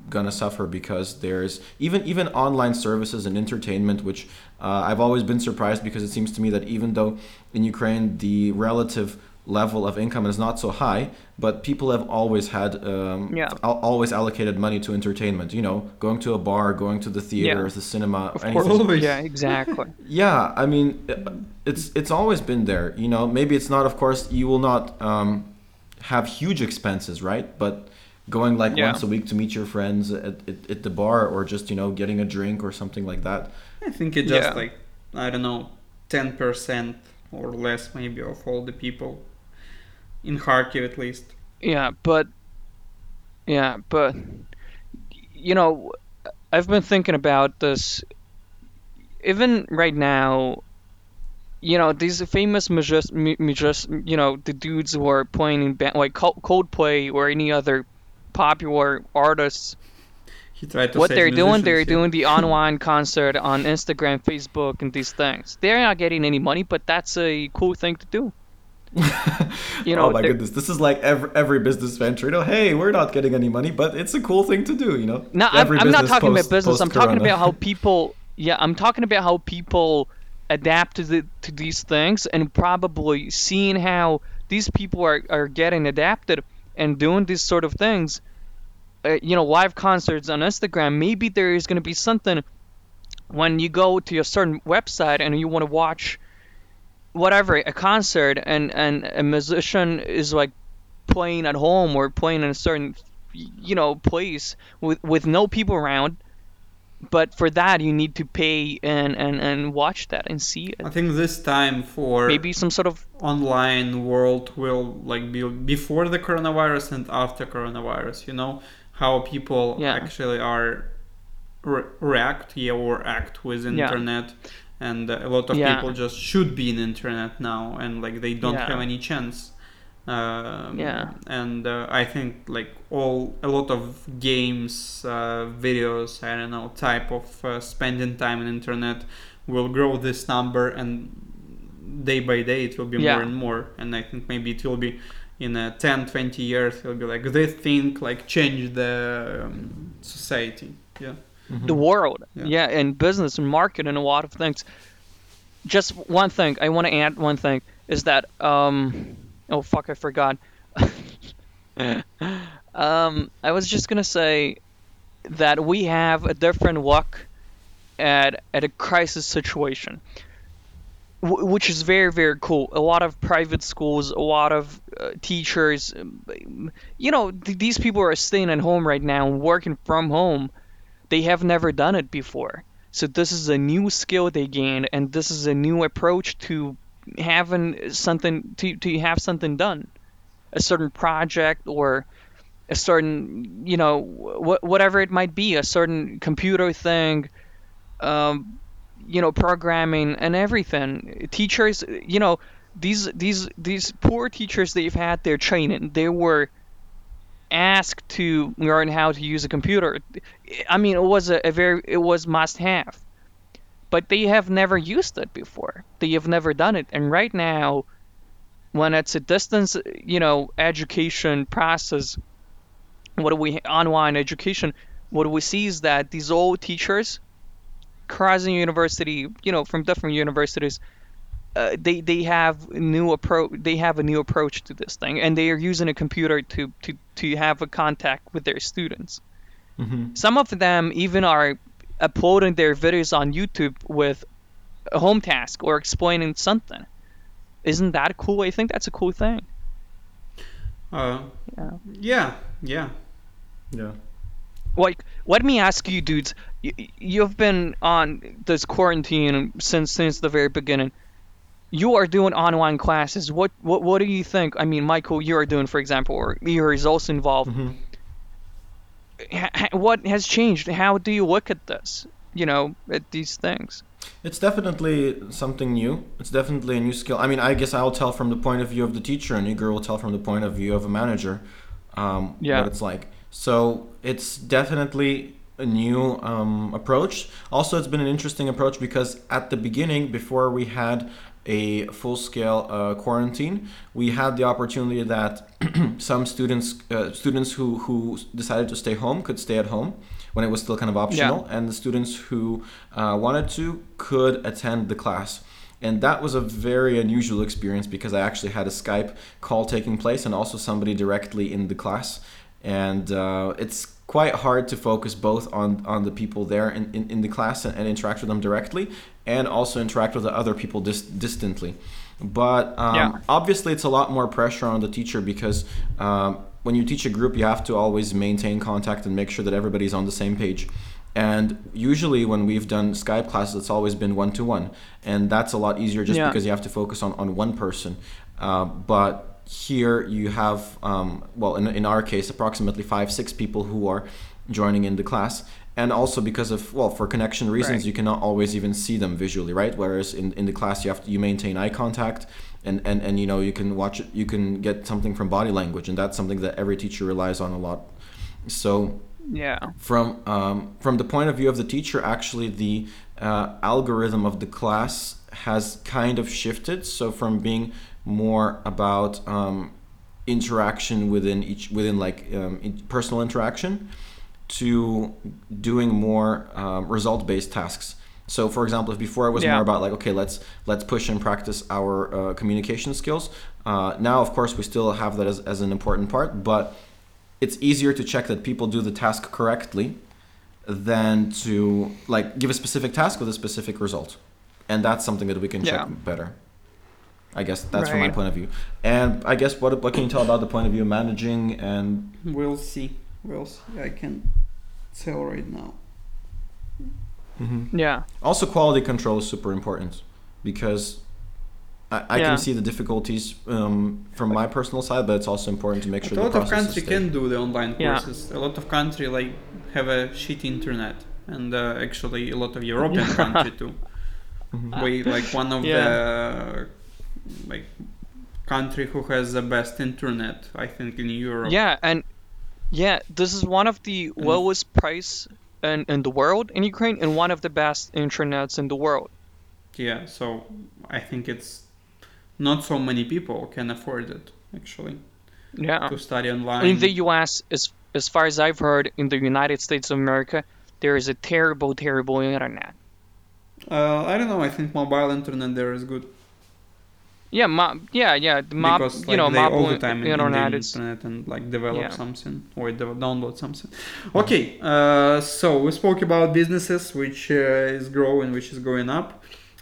B: gonna suffer because there's even even online services and entertainment which uh, i've always been surprised because it seems to me that even though in ukraine the relative level of income is not so high but people have always had um,
D: Yeah.
B: al- always allocated money to entertainment you know going to a bar going to the theater the cinema
D: Of
B: anything.
D: course. Yeah. Exactly.
B: Yeah, I mean, uh, it's it's always been there. You know, maybe it's not. Of course, you will not um, have huge expenses, right? But going like
D: Yeah.
B: once a week to meet your friends at, at, at the bar, or just you know getting a drink or something like that.
C: I think it just
D: Yeah.
C: like I don't know, ten percent or less maybe of all the people in Kharkiv at least.
D: Yeah, but yeah, but you know, I've been thinking about this. Even right now, you know, these famous magis, mu- magis, you know, the dudes who are playing in band like Coldplay or any other popular artists.
C: He tried to
D: what they're doing, they're
C: here.
D: doing the online concert on Instagram, Facebook, and these things. They're not getting any money, but that's a cool thing to do. You know,
B: oh my goodness, this is like every every business venture. You know, hey, we're not getting any money, but it's a cool thing to do. You know,
D: No, I'm, I'm not talking
B: post-
D: about business. I'm talking about how people. Yeah, I'm talking about how people adapt to the, to these things and probably seeing how these people are, are getting adapted and doing these sort of things. Uh, you know, live concerts on Instagram. Maybe there is going to be something when you go to a certain website and you want to watch whatever a concert and and a musician is like playing at home or playing in a certain you know place with with no people around but for that you need to pay and and and watch that and see
C: I think this time for
D: maybe some sort of
C: online world will like be before the coronavirus and after coronavirus. You know how people
D: Yeah.
C: actually are re- react yeah or act with
D: Yeah.
C: And a lot of
D: Yeah.
C: people just should be in internet now, and like they don't
D: Yeah.
C: have any chance. Um,
D: Yeah.
C: and uh, I think like all a lot of games, uh, videos, I don't know, type of uh, spending time on internet will grow this number, and day by day it will be
D: Yeah.
C: more and more. And I think maybe it will be in uh, 10, 20 years, it'll be like this thing like change the um, society. Yeah.
D: The world
C: Yeah.
D: yeah. and business and market and a lot of things just one thing i want to add one thing is that um oh fuck I forgot. um I was just gonna say that we have a different look at at a crisis situation, which is very very cool. A lot of private schools, a lot of uh, teachers, um, you know, th- these people are staying at home right now, working from home. They have never done it before, so this is a new skill they gain, and this is a new approach to having something to to have something done, a certain project or a certain you know wh- whatever it might be a certain computer thing um, you know programming and everything. Teachers you know these these these poor teachers they've had their training. They were asked to learn how to use a computer. I mean it was a, a very it was must have. But they have never used it before. They have never done it. And right now when it's a distance you know education process what do we online education what we see is that these old teachers crossing university you know from different universities uh, they they have new approach they have a new approach to this thing and they are using a computer to to to have a contact with their students
B: Mm-hmm.
D: some of them even are uploading their videos on youtube with a home task or explaining something isn't that cool i think that's a cool thing
C: Uh,
D: Yeah.
C: yeah, yeah.
B: Yeah.
D: like let me ask you dudes y- y- you've been on this quarantine since since the very beginning you are doing online classes what what what do you think i mean michael you are doing for example or Ihor is also involved
B: Mhm.
D: Ha- what has changed how do you look at this you know at these things
B: It's definitely something new. It's definitely a new skill. I mean, I guess I'll tell from the point of view of the teacher, and Igor will tell from the point of view of a manager um,
D: Yeah.
B: what it's like. So it's definitely a new um, approach. Also, it's been an interesting approach because at the beginning, before we had a full-scale uh, quarantine, we had the opportunity that some students, uh, students who who decided to stay home, could stay at home when it was still kind of optional, and the students who uh, wanted to could attend the class. And that was a very unusual experience because I actually had a Skype call taking place and also somebody directly in the class. And uh, it's quite hard to focus both on, on the people there in, in, in the class and, and interact with them directly and also interact with the other people dis- distantly. But um,
D: Yeah.
B: obviously, it's a lot more pressure on the teacher because um, when you teach a group, you have to always maintain contact and make sure that everybody's on the same page. And usually, when we've done Skype classes, it's always been one to one, and that's a lot easier just
D: Yeah.
B: because you have to focus on, on one person. Uh, but here you have, um, well, in, in our case, approximately five, six people who are joining in the class. And also because of, well, for connection reasons,
D: Right.
B: you cannot always even see them visually, right? Whereas in, in the class, you have to, you maintain eye contact and, and, and, you know, you can watch it, you can get something from body language. And that's something that every teacher relies on a lot. So
D: yeah
B: from um, from the point of view of the teacher, actually the uh, algorithm of the class has kind of shifted. So from being more about um, interaction within each within like um, in- personal interaction to doing more um, result based tasks. So, for example, if before it was
D: Yeah.
B: more about like, okay, let's let's push and practice our uh, communication skills. Uh, now, of course, we still have that as, as an important part, but it's easier to check that people do the task correctly than to like give a specific task with a specific result, and that's something that we can
D: Yeah.
B: check better. I guess that's from my point of view. And I guess what what can you tell about the point of view of managing and
C: We'll see. We'll see. I can tell right now.
D: yeah
B: Also, quality control is super important because I, I
D: Yeah.
B: can see the difficulties um, from my personal side, but it's also important to make sure
C: But a
B: the
C: lot of
B: process
C: country can do the online
D: Yeah.
C: courses. A lot of country like have a shit internet, and uh, actually a lot of European country too.
B: Mhm.
C: We like one of
D: Yeah.
C: the like country who has the best internet, I think, in Europe.
D: Yeah, and yeah, this is one of the lowest price in, in the world in Ukraine and one of the best internets in the world.
C: Yeah. So I think it's not so many people can afford it actually
D: Yeah.
C: to study online.
D: In the US, as as far as I've heard, in the United States of America, there is a terrible, terrible internet.
C: uh, I don't know. I think mobile internet there is good.
D: Yeah, mo- yeah, yeah. The mob,
C: because
D: you know,
C: they
D: mob
C: all the time in, in the
D: internet
C: and like develop
D: Yeah.
C: something or de- download something. Okay, uh, so we spoke about businesses which uh, is growing, which is going up.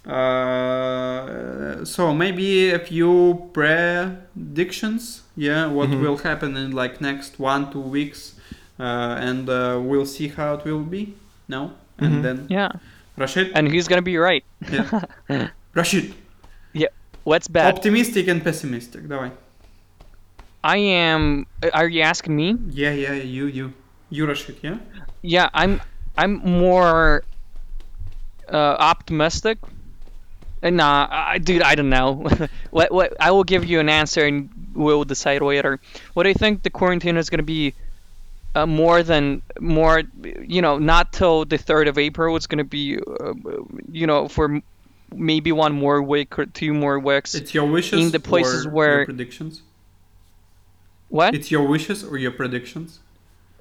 C: Uh, so maybe a few predictions. Yeah, what
B: Mhm.
C: will happen in like next one two weeks, uh, and uh, we'll see how it will be. No, and
B: Mhm.
C: then
D: yeah,
C: Rashid,
D: and he's gonna be right.
C: yeah. Rashid,
D: What's bad?
C: optimistic and pessimistic. Давай.
D: I am. Are you asking me?
C: Yeah, yeah, you, you, you, Rashid. Yeah.
D: Yeah, I'm. I'm more uh, optimistic. Uh, Nah, I, dude, I don't know. what, what? I will give you an answer, and we'll decide later. What I think the quarantine is gonna be. Uh, more than more, you know, not till the third of April. It's gonna be, uh, you know, for m- maybe one more week or two more weeks.
C: It's your wishes
D: In the places
C: or
D: where-
C: your predictions.
D: what?
C: It's your wishes or your predictions.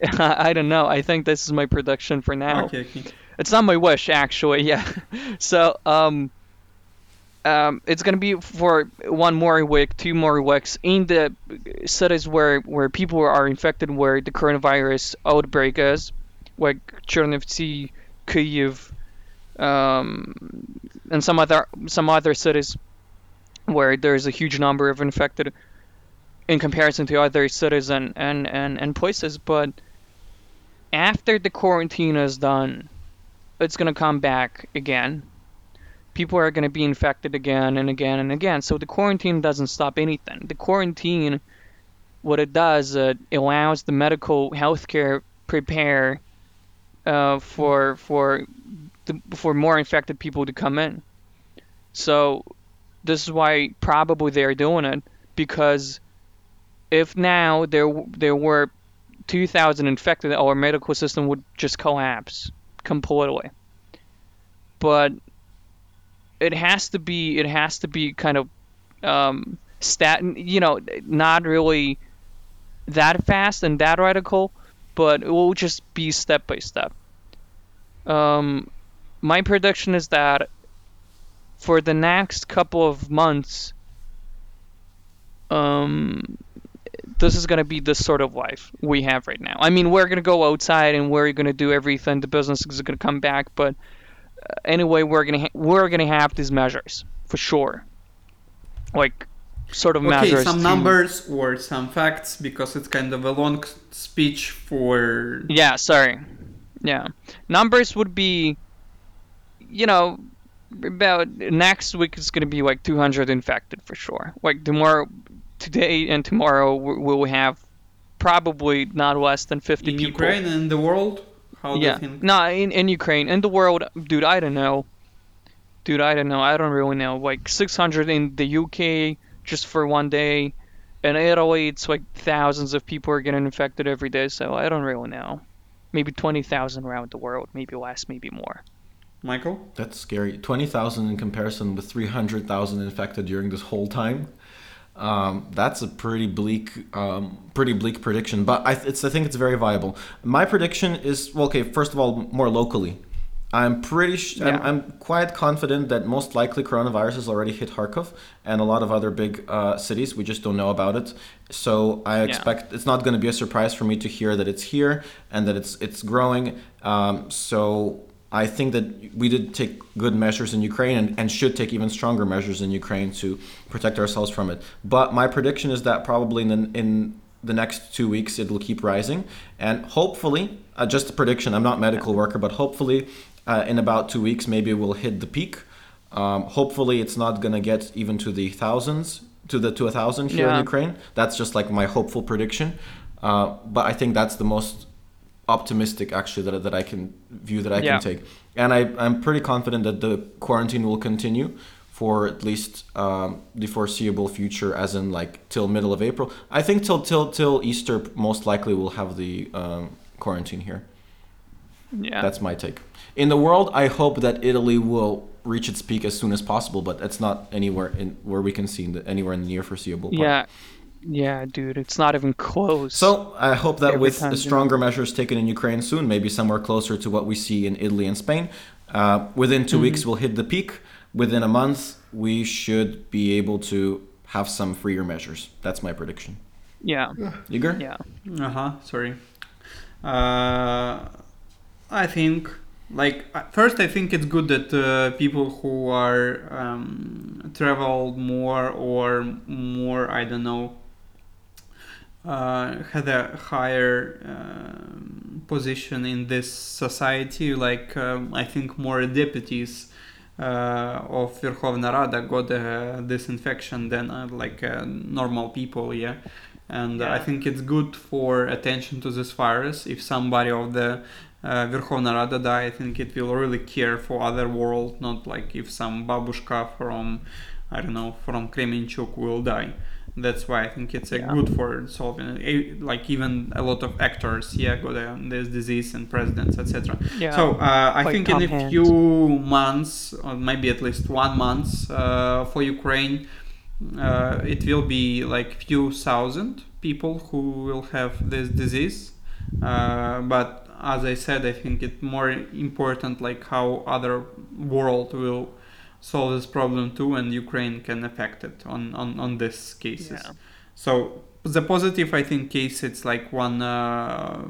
D: I don't know. I think this is my prediction for now.
C: Okay, okay.
D: It's not my wish, actually. Yeah. so, um, um, it's gonna be for one more week, two more weeks in the cities where where people are infected, where the coronavirus outbreak is, like Chernivtsi, Kyiv, um, and some other some other cities where there's a huge number of infected in comparison to other cities and and and, and places, but after the quarantine is done, it's going to come back again. People are going to be infected again and again and again. So the quarantine doesn't stop anything. The quarantine, what it does, it allows the medical healthcare prepare uh, for for the, for more infected people to come in. So this is why probably they're doing it because if now there there were 2,000 infected, our medical system would just collapse completely. But it has to be it has to be kind of um, stat you know not really that fast and that radical, but it will just be step by step. Um, my prediction is that for the next couple of months, um, this is going to be the sort of life we have right now. I mean, we're going to go outside and we're going to do everything. The business is going to come back, but uh, anyway, we're going to ha- we're going to have these measures for sure. Like sort of
C: Okay,
D: measures.
C: some
D: to-
C: numbers or some facts because it's kind of a long speech for.
D: Yeah, sorry. Yeah. Numbers would be you know about next week is going to be like 200 infected for sure. Like tomorrow today and tomorrow we we will have probably not less than 50
C: In
D: people.
C: Ukraine and in the world, how
D: yeah. No, in, in Ukraine. In the world, dude, I don't know. Dude, I don't know. I don't really know. Like 600 in the UK just for one day. In Italy, it's like thousands of people are getting infected every day, so I don't really know. Maybe 20,000 around the world, maybe less, maybe more.
C: Michael?
B: That's scary. 20,000 in comparison with 300,000 infected during this whole time. Um, that's a pretty bleak, um, pretty bleak prediction. But I, it's, I think it's very viable. My prediction is well, okay. First of all, more locally, I'm pretty. Sh- I'm, I'm quite confident that most likely coronavirus has already hit Kharkov and a lot of other big uh, cities. We just don't know about it. So I expect it's not going to be a surprise for me to hear that it's here and that it's it's growing. Um, so I think that we did take good measures in Ukraine and, and should take even stronger measures in Ukraine to protect ourselves from it. But my prediction is that probably in the, in the next two weeks it will keep rising, and hopefully, uh, just a prediction. I'm not a medical worker, but hopefully, uh, in about two weeks, maybe we'll hit the peak. Um, hopefully, it's not gonna get even to the thousands, to the to a thousand here in Ukraine. That's just like my hopeful prediction. Uh, but I think that's the most optimistic actually that, that I can view that I
D: Yeah.
B: can take. And I, I'm pretty confident that the quarantine will continue for at least um, the foreseeable future, as in like till middle of April. I think till till till Easter most likely we'll have the um, quarantine here.
D: Yeah.
B: That's my take. In the world, I hope that Italy will reach its peak as soon as possible, but it's not anywhere in where we can see in the, anywhere in the near foreseeable. part.
D: yeah. Yeah, dude, it's not even close.
B: So I hope that
D: Every
B: with
D: time,
B: the
D: yeah.
B: stronger measures taken in Ukraine soon, maybe somewhere closer to what we see in Italy and Spain, uh, within 2
D: Mm-hmm.
B: weeks we'll hit the peak. within a month, we should be able to have some freer measures. That's my prediction.
D: Yeah.
B: Igor?
D: Yeah.
C: Uh huh. Sorry. Uh, I think like uh, first I think it's good that uh, people who are um, traveled more or more I don't know uh, had a higher um position in this society like um, I think more deputies uh, of Verkhovna Rada got uh, this infection than uh, like uh, normal people yeah and
D: Yeah.
C: I think it's good for attention to this virus. If somebody of the uh, Verkhovna Rada die, I think it will really care for other world, not like if some babushka from, I don't know, from Kremenchuk will die. That's why I think it's a
D: Yeah.
C: good for solving. it. Like even a lot of actors, yeah, got this disease and presidents, etc.
D: Yeah.
C: So uh, I think in a
D: hands.
C: few months, or maybe at least one month, uh, for Ukraine, uh, it will be like few thousand people who will have this disease. Uh, but as I said, I think it's more important like how other world will solve this problem too, and Ukraine can affect it on on on this cases.
D: Yeah.
C: So the positive, I think, case it's like one. Uh,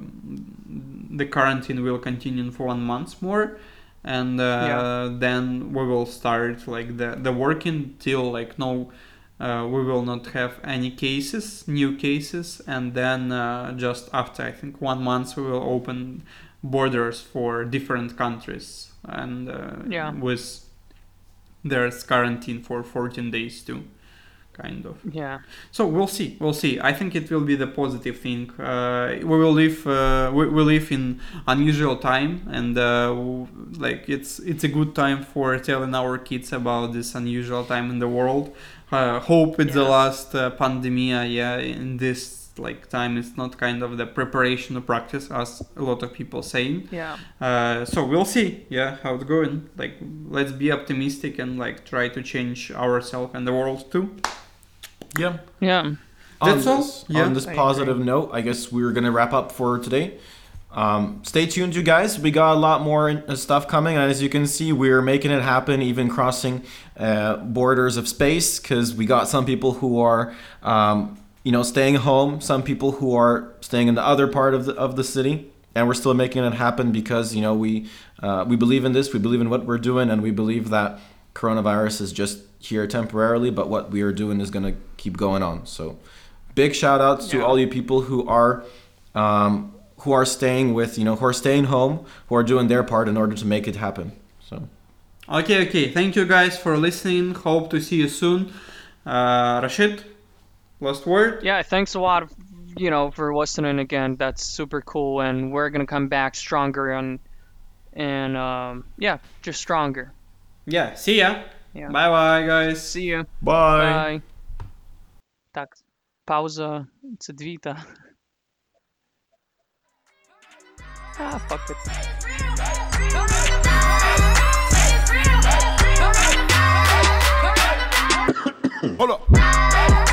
C: the quarantine will continue for one month more, and uh,
D: Yeah.
C: then we will start like the the working till like no. Uh, we will not have any cases, new cases, and then uh, just after I think one month we will open borders for different countries and uh,
D: Yeah.
C: with there's quarantine for 14 days too, kind of.
D: Yeah.
C: So we'll see. We'll see. I think it will be the positive thing. Uh, we will live. Uh, we, we live in unusual time, and uh, like it's it's a good time for telling our kids about this unusual time in the world. Uh, hope it's the last uh, pandemia. Yeah, in this like time, it's not kind of the preparation or practice as a lot of people saying.
D: Yeah.
C: Uh, so we'll see, yeah, how it's going. Like, let's be optimistic and like try to change ourselves and the world too.
B: Yeah.
D: Yeah.
C: That's
B: on
C: all?
B: This,
C: Yeah.
B: On this positive
D: agree.
B: note, I guess we're gonna wrap up for today. Um, stay tuned, you guys. We got a lot more uh, stuff coming, and as you can see, we're making it happen, even crossing uh, borders of space, because we got some people who are, um, you know, staying home, some people who are staying in the other part of the of the city, and we're still making it happen because you know we uh, we believe in this, we believe in what we're doing, and we believe that coronavirus is just here temporarily, but what we are doing is gonna keep going on. So big shout outs to all you people who are um, who are staying with you know who are staying home who are doing their part in order to make it happen so
C: Okay, okay. Thank you guys for listening. Hope to see you soon. Uh, Rashid, last word.
D: Yeah, thanks a lot, you know, for listening again. That's super cool, and we're gonna come back stronger and and um, yeah, just stronger.
C: Yeah, see ya.
D: Yeah.
C: Bye bye, guys.
D: See you.
B: bye.
D: Bye. Так, пауза. Це дві та. Ah, fuck it.
A: Hold up.